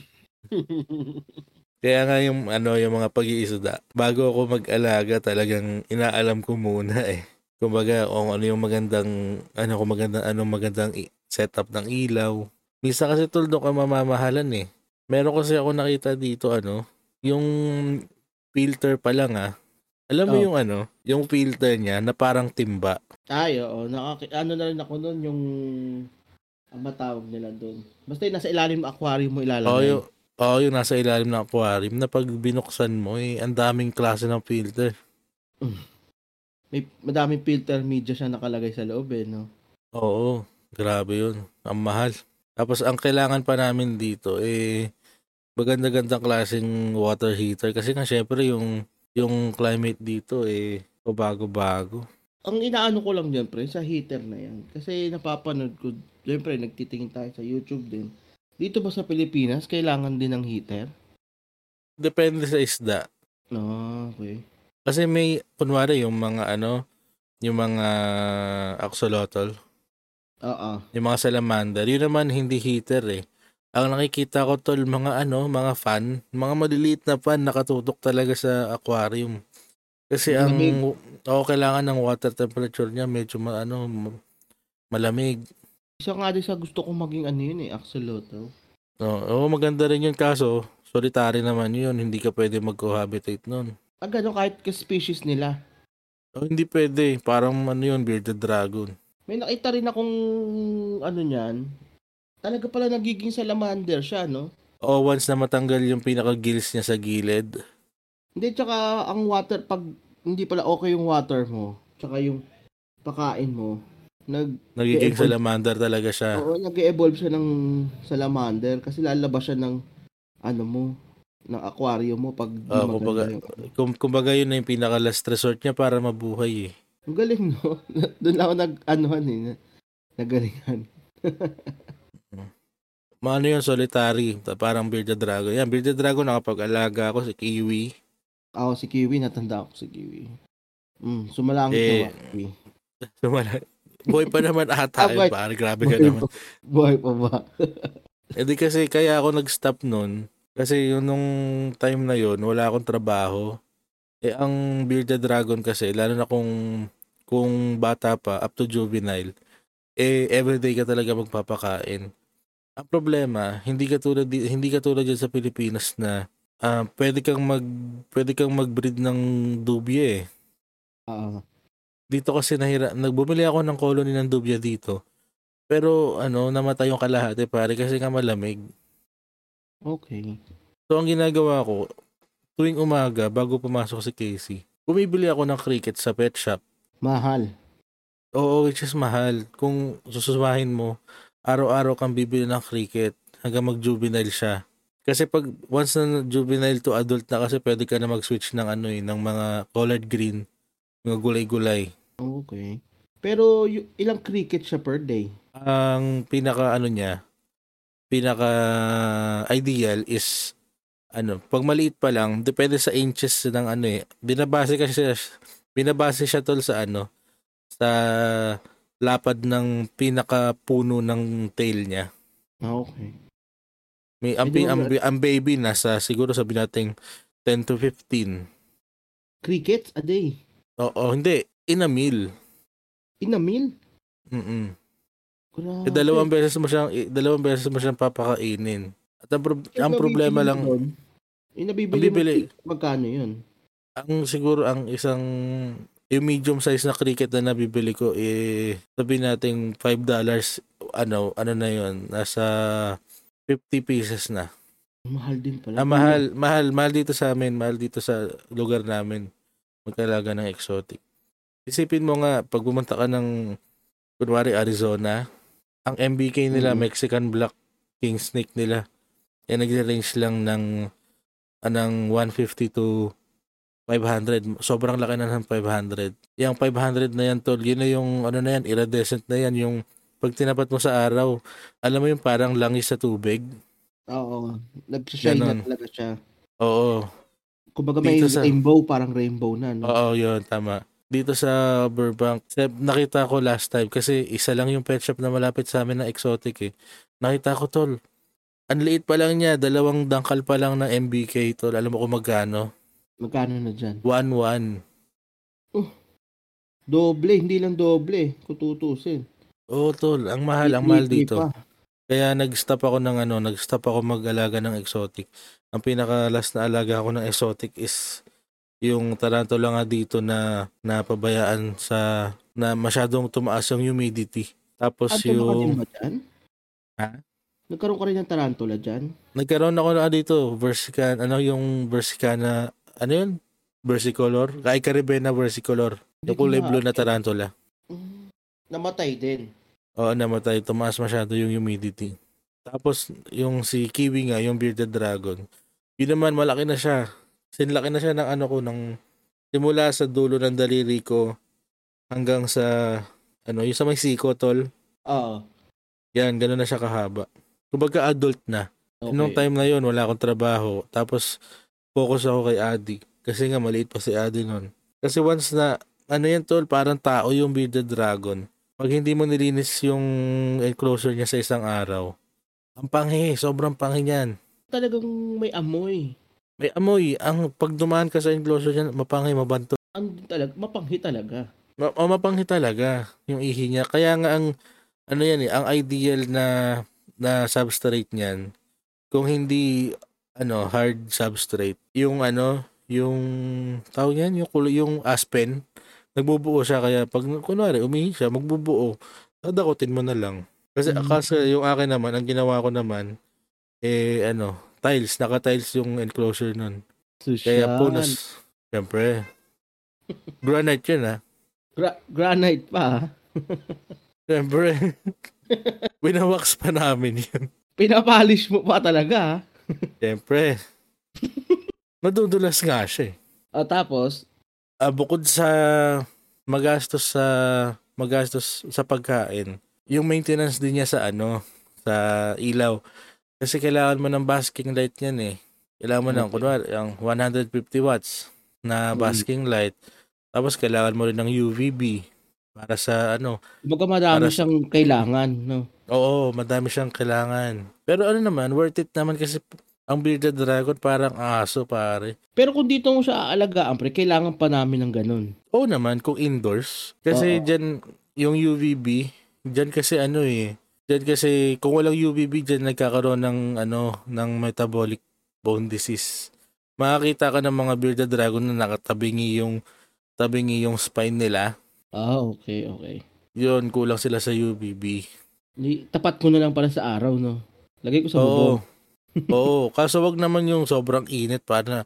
Kaya nga yung ano yung mga pag-iisda, bago ako mag-alaga talagang inaalam ko muna eh. Kumbaga kung ano yung magandang ano kung magandang ano magandang setup ng ilaw. Misa kasi tuldo ka mamamahalan eh. Meron kasi ako nakita dito ano, yung filter pa lang ah. Alam mo oh. yung ano, yung filter niya na parang timba. Ay, oo. Nakaki- ano na rin ako noon yung ang matawag nila doon. Basta yung nasa ilalim ng aquarium mo ilalagay. Oh, yung, Oo, yung nasa ilalim ng aquarium na pag binuksan mo, eh, ang daming klase ng filter. May madaming filter media siya nakalagay sa loob eh, no? Oo, grabe yun. Ang mahal. Tapos ang kailangan pa namin dito, eh, maganda-gandang klaseng water heater. Kasi nga syempre yung, yung climate dito, eh, bago-bago. Ang inaano ko lang dyan, pre, sa heater na yan. Kasi napapanood ko, syempre, nagtitingin tayo sa YouTube din dito ba sa Pilipinas, kailangan din ng heater? Depende sa isda. No, ah, okay. Kasi may, kunwari, yung mga ano, yung mga axolotl. Oo. Yung mga salamander. Yun naman, hindi heater eh. Ang nakikita ko tol, mga ano, mga fan, mga maliliit na fan nakatutok talaga sa aquarium. Kasi ang, oo, kailangan ng water temperature niya medyo ma, ano, malamig. Isa nga din sa gusto kong maging ano yun eh, axolotl. Oo, oh, maganda rin yun kaso, solitary naman yun, hindi ka pwede mag-cohabitate nun. Ah, gano'n kahit ka-species nila? Oh, hindi pwede, parang ano yun, bearded dragon. May nakita rin akong ano niyan, talaga pala nagiging salamander siya, no? Oo, oh, once na matanggal yung pinaka-gills niya sa gilid. Hindi, tsaka ang water, pag hindi pala okay yung water mo, tsaka yung pakain mo, nag nagiging salamander talaga siya. Oo, nag-evolve siya ng salamander kasi lalabas siya ng ano mo, ng aquarium mo pag uh, kumbaga, kum, kumbaga yun na yung pinaka last resort niya para mabuhay eh. Ang galing no. Doon ako nag anuhan eh. Nagalingan. Maano yung solitary, parang bearded dragon. Yan, bearded dragon nakapag-alaga ako si Kiwi. Ako si Kiwi, natanda ako si Kiwi. Mm, sumalangit eh, na Kiwi. Sumala Boy pa naman ata. ah, pare, grabe ka naman. Boy pa ba? eh di kasi kaya ako nag-stop nun. Kasi yung nung time na yon wala akong trabaho. Eh ang Bearded Dragon kasi, lalo na kung kung bata pa, up to juvenile, eh everyday ka talaga magpapakain. Ang problema, hindi ka tulad hindi ka tulad diyan sa Pilipinas na uh, pwede kang mag pwede kang mag-breed ng dubye eh. Uh, dito kasi nahira, nagbumili ako ng colony ng dubya dito. Pero ano, namatay yung kalahati pare kasi nga malamig. Okay. So ang ginagawa ko, tuwing umaga bago pumasok si Casey, bumibili ako ng cricket sa pet shop. Mahal. Oo, which is mahal. Kung susumahin mo, araw-araw kang bibili ng cricket hanggang mag-juvenile siya. Kasi pag once na juvenile to adult na kasi pwede ka na mag-switch ng ano eh, ng mga colored green, mga gulay-gulay. Okay. Pero y- ilang cricket siya per day? Ang pinaka ano niya, pinaka ideal is ano, pag maliit pa lang, depende sa inches ng ano eh. Binabase kasi siya, Binabase siya tol sa ano, sa lapad ng pinakapuno ng tail niya. Ah, okay. May ang, mo ang, ang baby nasa siguro sabi nating 10 to 15. Crickets a day. Oo, hindi. In a meal. In a meal? Mm Grabe. Eh, dalawang beses mo siyang i- dalawang beses mo siyang papakainin. At ang, Yung ang problema lang, Yung nabibili, bibili. magkano yun? ang siguro ang isang yung medium size na cricket na nabibili ko eh sabihin nating 5 dollars ano ano na yon nasa 50 pieces na. Mahal din pala. Ah, mahal, mahal, mahal dito sa amin, mahal dito sa lugar namin. Magkalaga ng exotic. Isipin mo nga, pag pumunta ka ng, kunwari Arizona, ang MBK nila, Mhm. Mexican Black King Snake nila, eh nag-range lang ng, anang 150 to 500. Sobrang laki na ng 500. Yung 500 na yan, tol, yun na yung, ano na yan, iridescent na yan, yung pag tinapat mo sa araw, alam mo yung parang langis sa tubig. Oo. Nag-shine na talaga siya. Oo, Kumbaga may Dito sa- rainbow, parang rainbow na. No? Oo, yun, tama. Dito sa Burbank, nakita ko last time kasi isa lang yung pet shop na malapit sa amin na exotic eh. Nakita ko tol. Ang liit pa lang niya, dalawang dangkal pa lang ng MBK tol. Alam mo kung magkano? Magkano na dyan? 1-1. Doble, hindi lang doble. Kung tutusin. Oo tol, ang mahal, ang mahal dito. pa. Kaya nag-stop ako ng ano, nag-stop ako mag-alaga ng exotic. Ang pinaka last na alaga ko ng exotic is yung tarantula nga dito na napabayaan sa na masyadong tumaas yung humidity. Tapos din yung ba dyan? Ha? Nagkaroon ka rin ng tarantula dyan? nagkaroon ako na dito, Versican, ano yung Versicana, ano yun? Versicolor? Kay Caribena Versicolor. Yung kulay blue na tarantula. Mm, Namatay din. Oo, namatay. Tumaas masyado yung humidity. Tapos, yung si Kiwi nga, yung bearded dragon, yun naman, malaki na siya. Sinlaki na siya ng ano ko, ng simula sa dulo ng daliri ko hanggang sa, ano, yung sa may siko, tol. Oo. Yan, gano'n na siya kahaba. Kumbaga adult na. Okay. Nung time na yun, wala akong trabaho. Tapos, focus ako kay Adi. Kasi nga, maliit pa si Adi nun. Kasi once na, ano yan tol, parang tao yung bearded dragon. Pag hindi mo nilinis yung enclosure niya sa isang araw, ang panghi, sobrang panghi niyan. Talagang may amoy. May amoy, ang pag dumaan ka sa enclosure niya, mapanghi, mabanto. Ang talaga, mapanghi talaga. Ma- oh, mapanghi talaga yung ihi niya. Kaya nga ang, ano yan eh, ang ideal na, na substrate niyan, kung hindi, ano, hard substrate, yung ano, yung, tawag yan, yung, kulo- yung aspen, nagbubuo siya. Kaya pag, kunwari, umihi siya, magbubuo, dadakutin mo na lang. Kasi, Mm. kasi yung akin naman, ang ginawa ko naman, eh, ano, tiles, naka-tiles yung enclosure nun. Kaya Susyan. punas, syempre, granite yun ah. Gra- granite pa. ah. Siyempre. Winawax pa namin yun. Pinapolish mo pa talaga. Siyempre. Madudulas nga siya eh. Ah, tapos, Ah, bukod sa magastos sa magastos sa pagkain, yung maintenance din niya sa ano, sa ilaw. Kasi kailangan mo ng basking light niyan eh. Kailangan mo ng, Okay. kunwari, yung 150 watts na Mm. basking light. Tapos kailangan mo rin ng UVB para sa ano, kumbaga madami Para- siyang kailangan, no? Oo, madami siyang kailangan. Pero ano naman, worth it naman kasi ang bearded dragon parang aso pare. Pero kung dito mo siya aalagaan, pre, kailangan pa namin ng ganun. Oo naman, kung indoors. Kasi Oo. dyan, yung UVB, dyan kasi ano eh, dyan kasi kung walang UVB, dyan nagkakaroon ng ano, ng metabolic bone disease. Makakita ka ng mga bearded dragon na nakatabingi yung tabingi yung spine nila. Ah, okay, okay. Yun, kulang sila sa UVB. Di, tapat ko na lang pala sa araw, no? Lagay ko sa Oo. bubong. Oo, kaso wag naman yung sobrang init para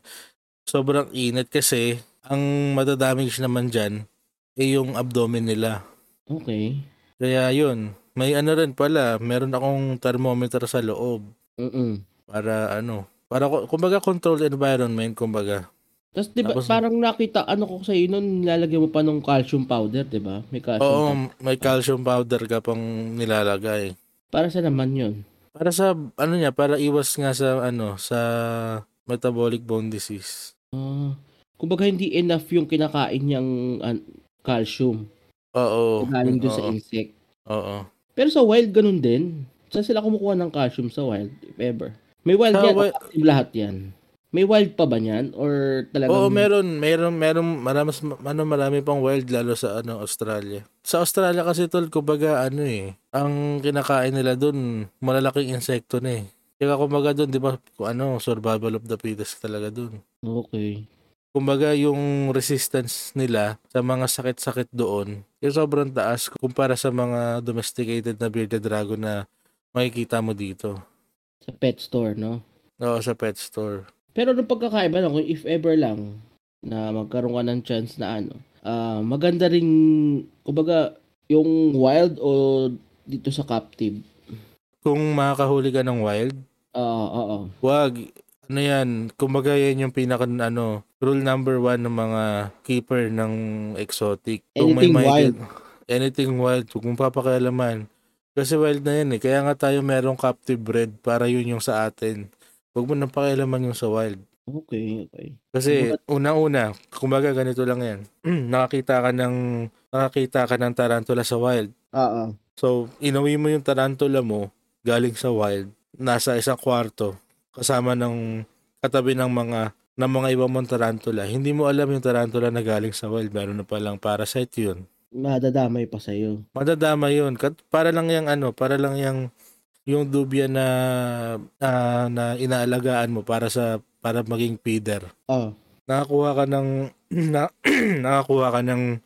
sobrang init kasi ang madadamage naman dyan ay yung abdomen nila. Okay. Kaya yun, may ano rin pala, meron akong thermometer sa loob Mm-mm. para ano, para kumbaga controlled environment, kumbaga. Tapos, di ba, Tapos- parang nakita, ano ko sa'yo nun, nilalagyan mo pa ng calcium powder, di ba? May calcium Oo, powder. may calcium powder ka pang nilalagay. Para sa naman yun. Para sa ano niya, para iwas nga sa ano, sa metabolic bone disease. Ah, kumbaga hindi enough yung kinakain niyang an- calcium Oo. galing doon sa insect. Oo. Pero sa wild ganun din. Saan sila kumukuha ng calcium sa wild, if ever? May wild Sa yan, wi- lahat yan. May wild pa ba niyan? Or talagang... Oo, meron, meron, meron, marami, ano, marami pang wild lalo sa ano, Australia. Sa Australia kasi tol, kumbaga ano eh, ang kinakain nila doon, malalaking insekto na eh. Kaya kumbaga doon, di ba, ano, survival of the fittest talaga doon. Okay. Kumbaga yung resistance nila sa mga sakit-sakit doon, yung sobrang taas kumpara sa mga domesticated na bearded dragon na makikita mo dito. Sa pet store, no? Oo, sa pet store. Pero nung pagkakaiba lang, kung if ever lang, na magkaroon ka ng chance na ano, ah maganda rin, kumbaga, yung wild o dito sa captive. Kung makakahuli ka ng wild, Oo, oo. Wag. Ano yan, kumbaga yan yung pinaka ano, rule number one ng mga keeper ng exotic. Anything wild. Anything wild, huwag mong papakialaman. Kasi wild na yan eh. Kaya nga tayo merong captive bred para yun yung sa atin. Huwag mo nang pakialaman yung sa wild. Okay, okay. Kasi unang-una, kumbaga ganito lang yan. nakakita ka ng nakakita ka ng tarantula sa wild. Oo. So, inuwi mo yung tarantula mo galing sa wild, nasa isang kwarto, kasama ng katabi ng mga ng mga ibang mong tarantula. Hindi mo alam yung tarantula na galing sa wild. Meron na palang parasite yun. Madadamay pa sa'yo. Madadama yun. Para lang yung ano, para lang yung yung dubya na ah, na inaalagaan mo para sa para maging feeder. Oh. Nakakuha ka ng na, nakakuha ka ng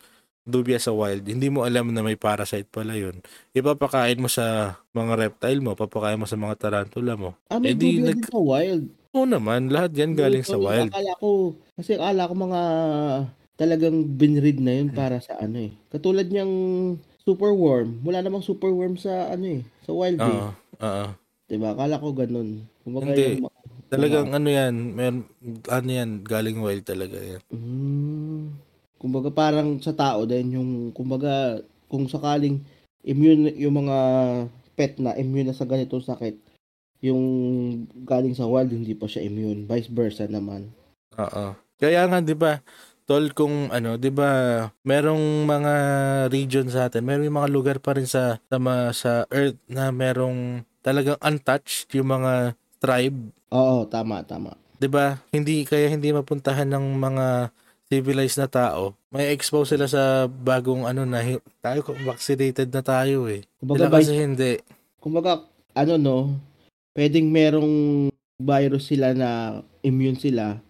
dubya sa wild. Hindi mo alam na may parasite pala yun. Ipapakain mo sa mga reptile mo, papakain mo sa mga tarantula mo. Ah, may Eh, di nag- sa wild. Oo naman, lahat yan galing sa Sorry, wild. Akala ko, kasi akala ko mga talagang binread na yun para sa ano eh. Katulad niyang superworm. Wala namang superworm sa ano eh, sa wild eh. Oo, oo. Diba? Akala ko ganun. Kumbaga Hindi. yung... Talagang ano yan, mer ano yan, galing wild talaga yan. Mm, kumbaga parang sa tao din yung kumbaga kung sakaling immune yung mga pet na immune na sa ganitong sakit yung galing sa wild hindi pa siya immune vice versa naman Oo. Kaya nga 'di ba, tol kung ano, 'di ba, merong mga region sa atin, merong mga lugar pa rin sa sa, ma- sa earth na merong talagang untouched yung mga tribe, oo tama tama 'di ba? Hindi kaya hindi mapuntahan ng mga civilized na tao. May expose sila sa bagong ano na tayo vaccinated na tayo eh. kumbaga Sila kasi vice, hindi. kumbaga ano no pwedeng merong virus sila na immune sila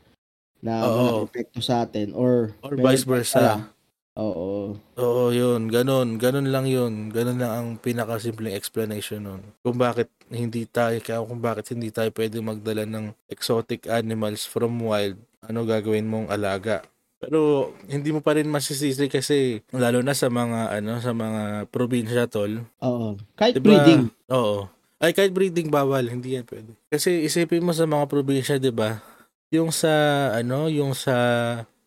na walang epekto sa atin or Or vice versa. oo Oo, yun. Ganun. Ganun lang yun. Ganun lang ang pinakasimpleng explanation nun. Kung bakit hindi tayo, kaya kung bakit hindi tayo pwede magdala ng exotic animals from wild, ano gagawin mong alaga. Pero hindi mo pa rin masisisi kasi lalo na sa mga ano sa mga probinsya tol. oo kahit Diba? breeding Oo. Ay kahit breeding bawal, hindi yan pwede. Kasi isipin mo sa mga probinsya, 'di ba? Yung sa ano, yung sa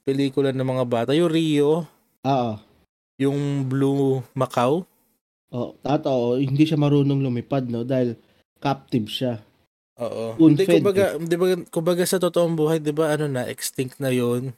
pelikula ng mga bata, yung Rio, oo yung Blue Macau, Oh, tato, hindi siya marunong lumipad, no? Dahil captive siya. Oo. Unfed Hindi, kumbaga, di ba, kumbaga sa totoong buhay, di ba, ano na, extinct na yon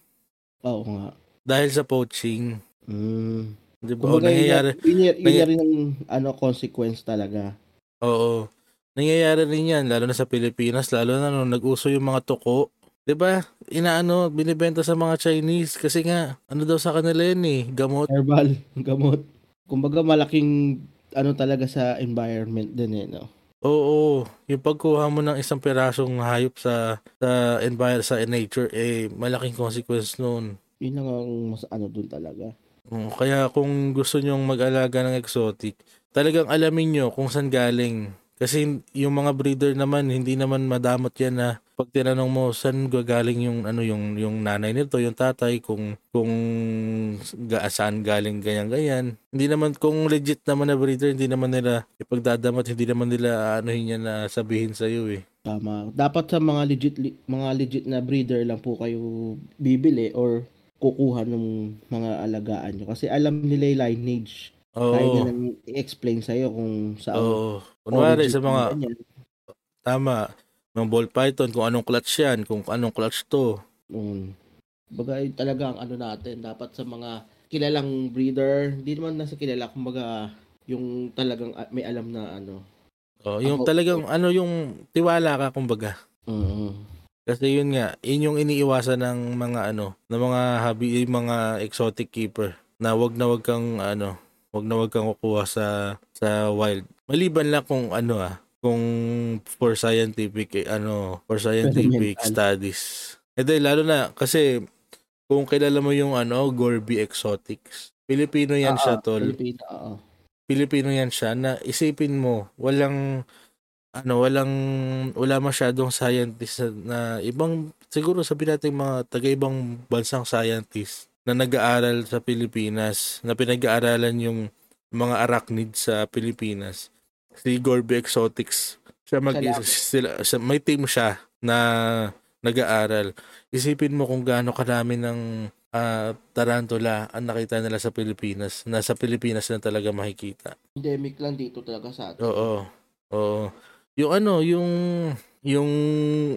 Oo nga. dahil sa poaching. Mm. Di ba? Kumbaga, nangyayari, yun, yun, yun nangy- rin ang ano, consequence talaga. oo. Nangyayari rin yan, lalo na sa Pilipinas, lalo na nung nag-uso yung mga tuko. Di ba? Inaano, binibenta sa mga Chinese kasi nga, ano daw sa kanila yun eh, gamot. Herbal, gamot. Kumbaga, malaking ano talaga sa environment din eh, no? Oo, yung pagkuha mo ng isang pirasong hayop sa sa environment sa nature eh malaking consequence noon. Yun ang mas ano dun talaga. Kaya kung gusto nyong mag-alaga ng exotic, talagang alamin nyo kung saan galing. Kasi yung mga breeder naman, hindi naman madamot yan na pag tinanong mo saan gagaling yung ano yung yung nanay nito, yung tatay kung kung ga, saan galing ganyan ganyan. Hindi naman kung legit naman na breeder, hindi naman nila ipagdadamot, hindi naman nila ano yan na sabihin sa iyo eh. Tama. Dapat sa mga legit li- mga legit na breeder lang po kayo bibili or kukuha ng mga alagaan nyo. Kasi alam nila yung lineage. Kaya Oo. nilang i-explain sa'yo kung saan Oo. Kunwari origin sa mga tama, ng ball python kung anong clutch yan, kung anong clutch to. Mm. Baga yun talaga ang ano natin, dapat sa mga kilalang breeder, hindi naman nasa kilala, kumbaga yung talagang ah, may alam na ano. Oh, yung Ako- talagang ano yung tiwala ka kumbaga. Mm. Kasi yun nga, yun yung iniiwasan ng mga ano, ng mga hobby, yung mga exotic keeper na wag na wag kang ano, wag na wag kang kukuha sa sa wild. Maliban lang kung ano ah, kung for scientific eh, ano, for scientific studies. Eh dahil lalo na kasi kung kilala mo yung ano, Gorby Exotics. Pilipino yan siya, Oo, tol. Pilipino, oo. Pilipino yan siya na isipin mo, walang ano, walang wala masyadong scientist na, na ibang siguro sabihin natin mga taga-ibang bansang scientist na nag-aaral sa Pilipinas, na pinag-aaralan yung mga arachnid sa Pilipinas. Si Gorby Exotics. Siya mag sila, siya- may team siya na nag-aaral. Isipin mo kung gaano karami ng ah, tarantula ang nakita nila sa Pilipinas. Nasa Pilipinas na talaga makikita. Endemic lang dito talaga sa atin. Oo. Oo. Yung ano, yung yung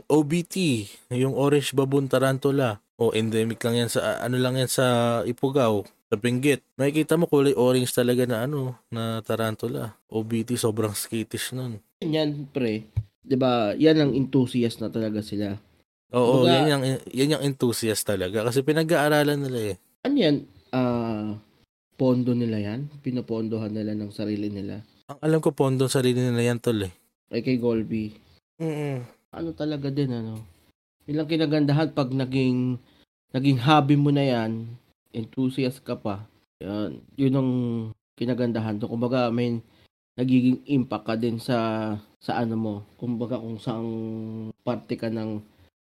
OBT, yung orange baboon tarantula. O endemic lang yan sa ano lang yan sa Ipugaw, sa Benguet. Makikita mo kulay orange talaga na ano, na tarantula. OBT sobrang skittish nun. Yan, pre. 'Di ba? Yan ang enthusiast na talaga sila. Oo, Kumbaga- yan yung yan yung enthusiast talaga kasi pinag-aaralan nila eh. Ano yan? Ah, pondo nila yan? Pinopondohan nila ng sarili nila. Ang alam ko pondo sarili nila yan tol eh. Ay kay Golby. Mm. Ano talaga din, ano? Ilang kinagandahan pag naging naging hobby mo na yan, enthusiast ka pa. Yan, yun ang kinagandahan to. Kumbaga, may nagiging impact ka din sa sa ano mo. Kumbaga, kung saang parte ka ng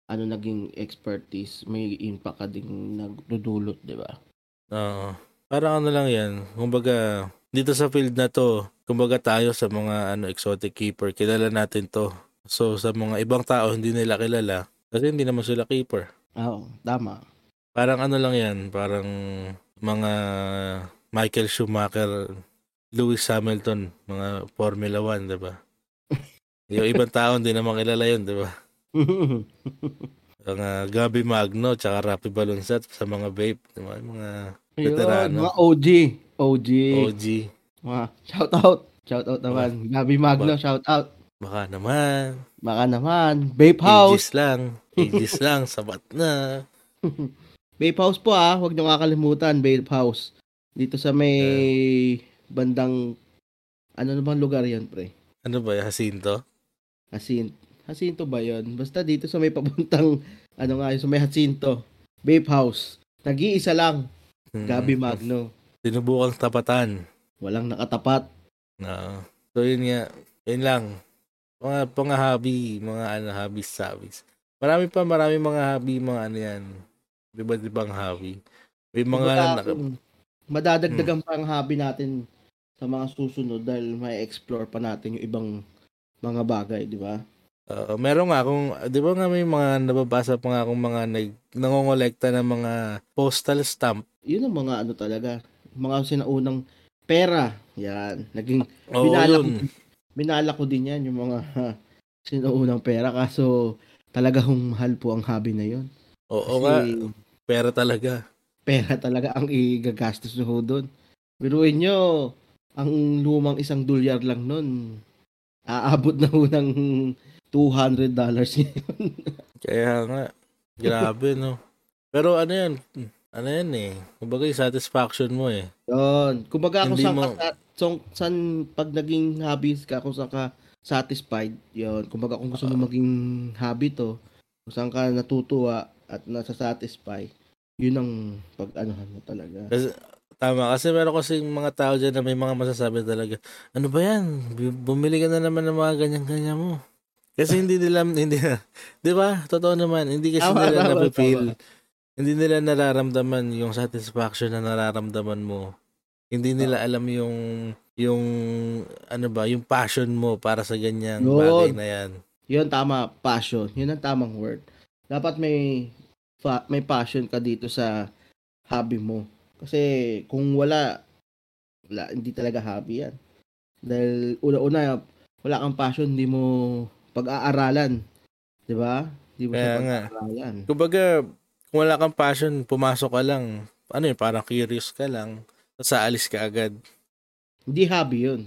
ano naging expertise, may impact ka din nagdudulot, di ba? Oo. Parang ano lang yan. Kumbaga, dito sa field na to, kumbaga tayo sa mga ano exotic keeper, kilala natin to. So, sa mga ibang tao, hindi nila kilala. Kasi hindi naman sila keeper. Oo, tama. Parang ano lang yan, parang mga Michael Schumacher, Lewis Hamilton, mga Formula 1, di ba? Yung ibang tao, hindi naman kilala yun, di ba? Mga Gabi Magno, tsaka Rapi Balunsat sa mga vape, di ba? Mga Veterano. mga OG. OG. OG. Mga shout out. Shout out naman. Gabi Magno, shout out. Baka naman. Baka naman. Vape House. Ages lang. Ages lang. Sabat na. Vape House po ah. Huwag niyo kakalimutan. Vape House. Dito sa may bandang ano naman lugar yan, pre? Ano ba, Jacinto? Hasin Jacinto ba yon? Basta dito sa may papuntang ano nga, sa may Jacinto. Vape House. Nag-iisa lang. Hmm. Gabi Magno. Sinubukang tapatan. Walang nakatapat. Na. So, yun nga. Yun lang. Mga pang hobby, mga ano, hobby sabis. Marami pa, marami mga hobby, mga ano yan. Iba't ibang hobby. May mga naka, um, madadagdagan pa ang hobby natin sa mga susunod dahil may explore pa natin yung ibang mga bagay, di ba? Oo, meron nga kung, di ba nga may mga nababasa pa nga akong mga nag, nangongolekta ng mga postal stamp. Yun ang mga ano talaga, mga sinaunang pera. Yan, naging Oo, Binala ko binala ko din yan yung mga sinaunang pera kaso talagang mahal po ang hobby na yun. Oo Kasi nga, pera talaga. pera talaga ang igagastos nyo doon. Biruin nyo, ang lumang isang dolyar lang nun, aabot na ho ng $200 ngayon. Kaya nga, grabe no. Pero ano yan, ano yan eh, kumbaga yung satisfaction mo eh. Yun. Kumbaga kung saan, mo- ka, sa- saan, saan pag naging hobbies ka, kung saan ka satisfied, yun. Kumbaga kung gusto mo maging hobby to, kung saan ka natutuwa at nasa-satisfy, yun ang pag-anuhan mo talaga. Kasi, tama, kasi meron kasi mga tao dyan na may mga masasabi talaga, ano ba yan, Bu- bumili ka na naman ng mga ganyan-ganyan mo. Kasi hindi nila, hindi na, di ba? Totoo naman, hindi kasi Tama, nila napipil. Hindi nila nararamdaman yung satisfaction na nararamdaman mo. Hindi nila alam yung, yung, ano ba, yung passion mo para sa ganyang Yun. bagay na yan. Yun, tama. Passion. Yun ang tamang word. Dapat may fa- may passion ka dito sa hobby mo. Kasi kung wala, wala hindi talaga hobby yan. Dahil una-una, wala kang passion, hindi mo pag-aaralan. Di ba? Hindi mo Kaya siya nga. pag-aaralan. Kumbaga, kung wala kang passion, pumasok ka lang, ano yun, parang curious ka lang, tapos aalis ka agad. Hindi hobby yun.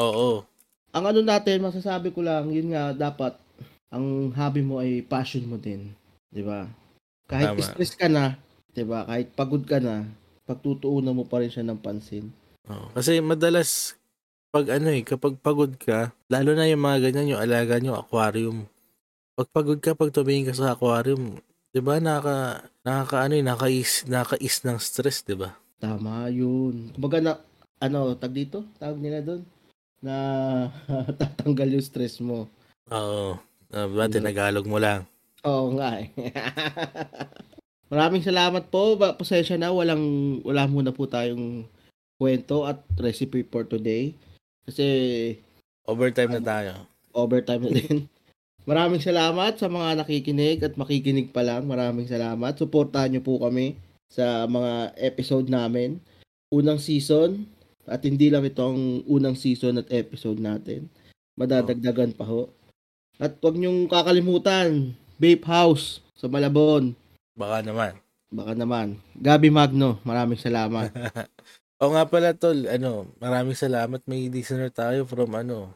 Oo. Ang ano natin, masasabi ko lang, yun nga, dapat, ang hobby mo ay passion mo din. Di ba? Kahit Tama. stress ka na, di ba? Kahit pagod ka na, pagtutuunan mo pa rin siya ng pansin. Oo. Kasi madalas, pag ano eh, kapag pagod ka, lalo na yung mga ganyan, yung alaga nyo, aquarium. Pag pagod ka, pag tumingin ka sa aquarium, di ba, nakaka, nakaka, ano eh, nakais, nakais ng stress, di ba? Tama yun. Kumbaga na, ano, tag dito? Tawag nila doon? Na tatanggal yung stress mo. Oo. Uh, ba, Mm. tinagalog mo lang. Oo nga eh. Maraming salamat po. Ba- Pasensya na, walang, wala muna po tayong kwento at recipe for today. Kasi Overtime na tayo. overtime na din. Maraming salamat sa mga nakikinig at makikinig pa lang. Maraming salamat. Suportahan niyo po kami sa mga episode namin. Unang season at hindi lang itong unang season at episode natin. Madadagdagan pa ho. At huwag niyong kakalimutan, Vape House sa Malabon. Baka naman. Baka naman. Gabi Magno, maraming salamat. O nga pala tol, ano, maraming salamat. May listener tayo from ano,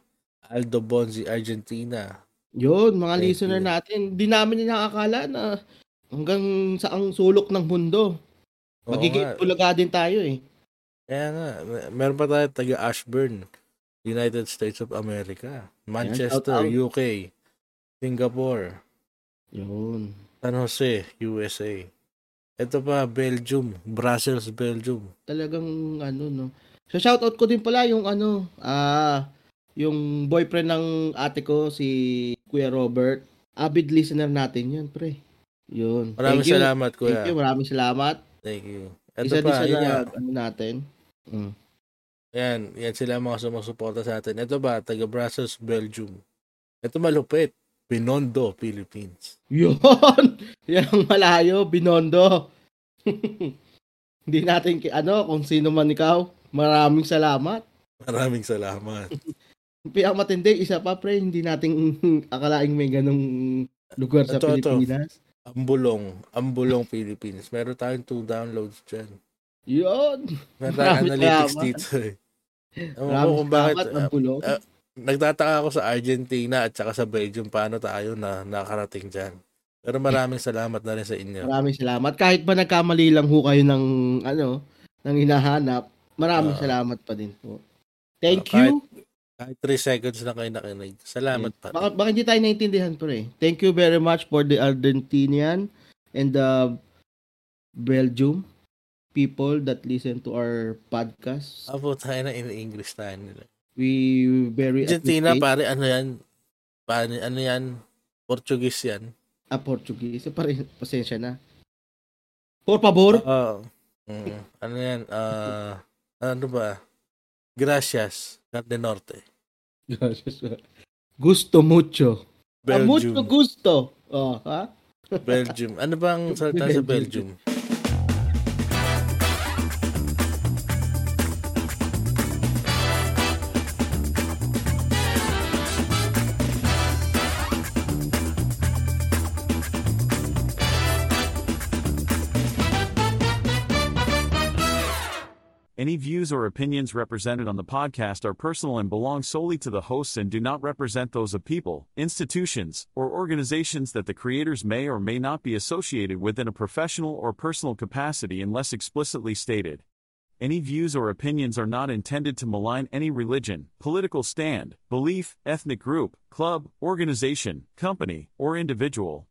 Aldo Bonzi, Argentina. Yun, mga Thank listener you. natin, di namin nakakala na hanggang sa ang sulok ng mundo. Magiging nga. bulaga din tayo eh. Kaya nga, mer- meron pa tayo taga Ashburn, United States of America, Manchester, out. UK, Singapore, Yun. San Jose, USA. Ito pa, Belgium, Brussels, Belgium. Talagang ano no. So shoutout ko din pala yung ano, ah yung boyfriend ng ate ko si Kuya Robert. Avid listener natin 'yun, pre. Yun. Maraming Thank you. salamat, Thank you, kuya. maraming salamat. Thank you. Ito Isa din pa, sa yun nga. na, ano natin. Mm. Yan, yan sila mga sumusuporta sa atin. Ito ba, taga Brussels, Belgium. Ito malupit. Binondo, Philippines. Yun! Yan ang malayo, Binondo. Hindi natin, ano, kung sino man ikaw, maraming salamat. Maraming salamat. Ang matindi, isa pa pre, hindi nating akalaing may ganong lugar sa Ito, ito. Pilipinas. Ambulong, Ambulong, Philippines. Meron tayong two downloads dyan. Yun! Meron tayong analytics salamat. dito eh. Maraming kung bakit, salamat, ang bulong. Nagtataka ako sa Argentina at saka sa Belgium paano tayo na nakarating dyan. Pero maraming salamat na rin sa inyo. Maraming salamat. Kahit ba nagkamali lang ho kayo ng, ano, ng hinahanap, maraming Ah. salamat pa din po. Thank Ah, you. Kahit 3 seconds na kayo nakinig. Salamat pa. Baka, baka hindi tayo naintindihan pre. Thank you very much for the Argentinian and the Belgium people that listen to our podcast. Apo tayo na in English tayo nila. We very Argentina, pare, ano yan? Paano, ano yan? Portuguese yan. Ah, Portuguese. Pare, pasensya na. Por favor. Oo. Mm, ano yan? Ah, ano ba? Gracias, Carde Norte. gusto mucho. Ah, mucho Belgium. gusto. Oh, ha? Belgium. Ano bang salita sa Belgium? Any or opinions represented on the podcast are personal and belong solely to the hosts and do not represent those of people, institutions, or organizations that the creators may or may not be associated with in a professional or personal capacity unless explicitly stated. Any views or opinions are not intended to malign any religion, political stand, belief, ethnic group, club, organization, company, or individual.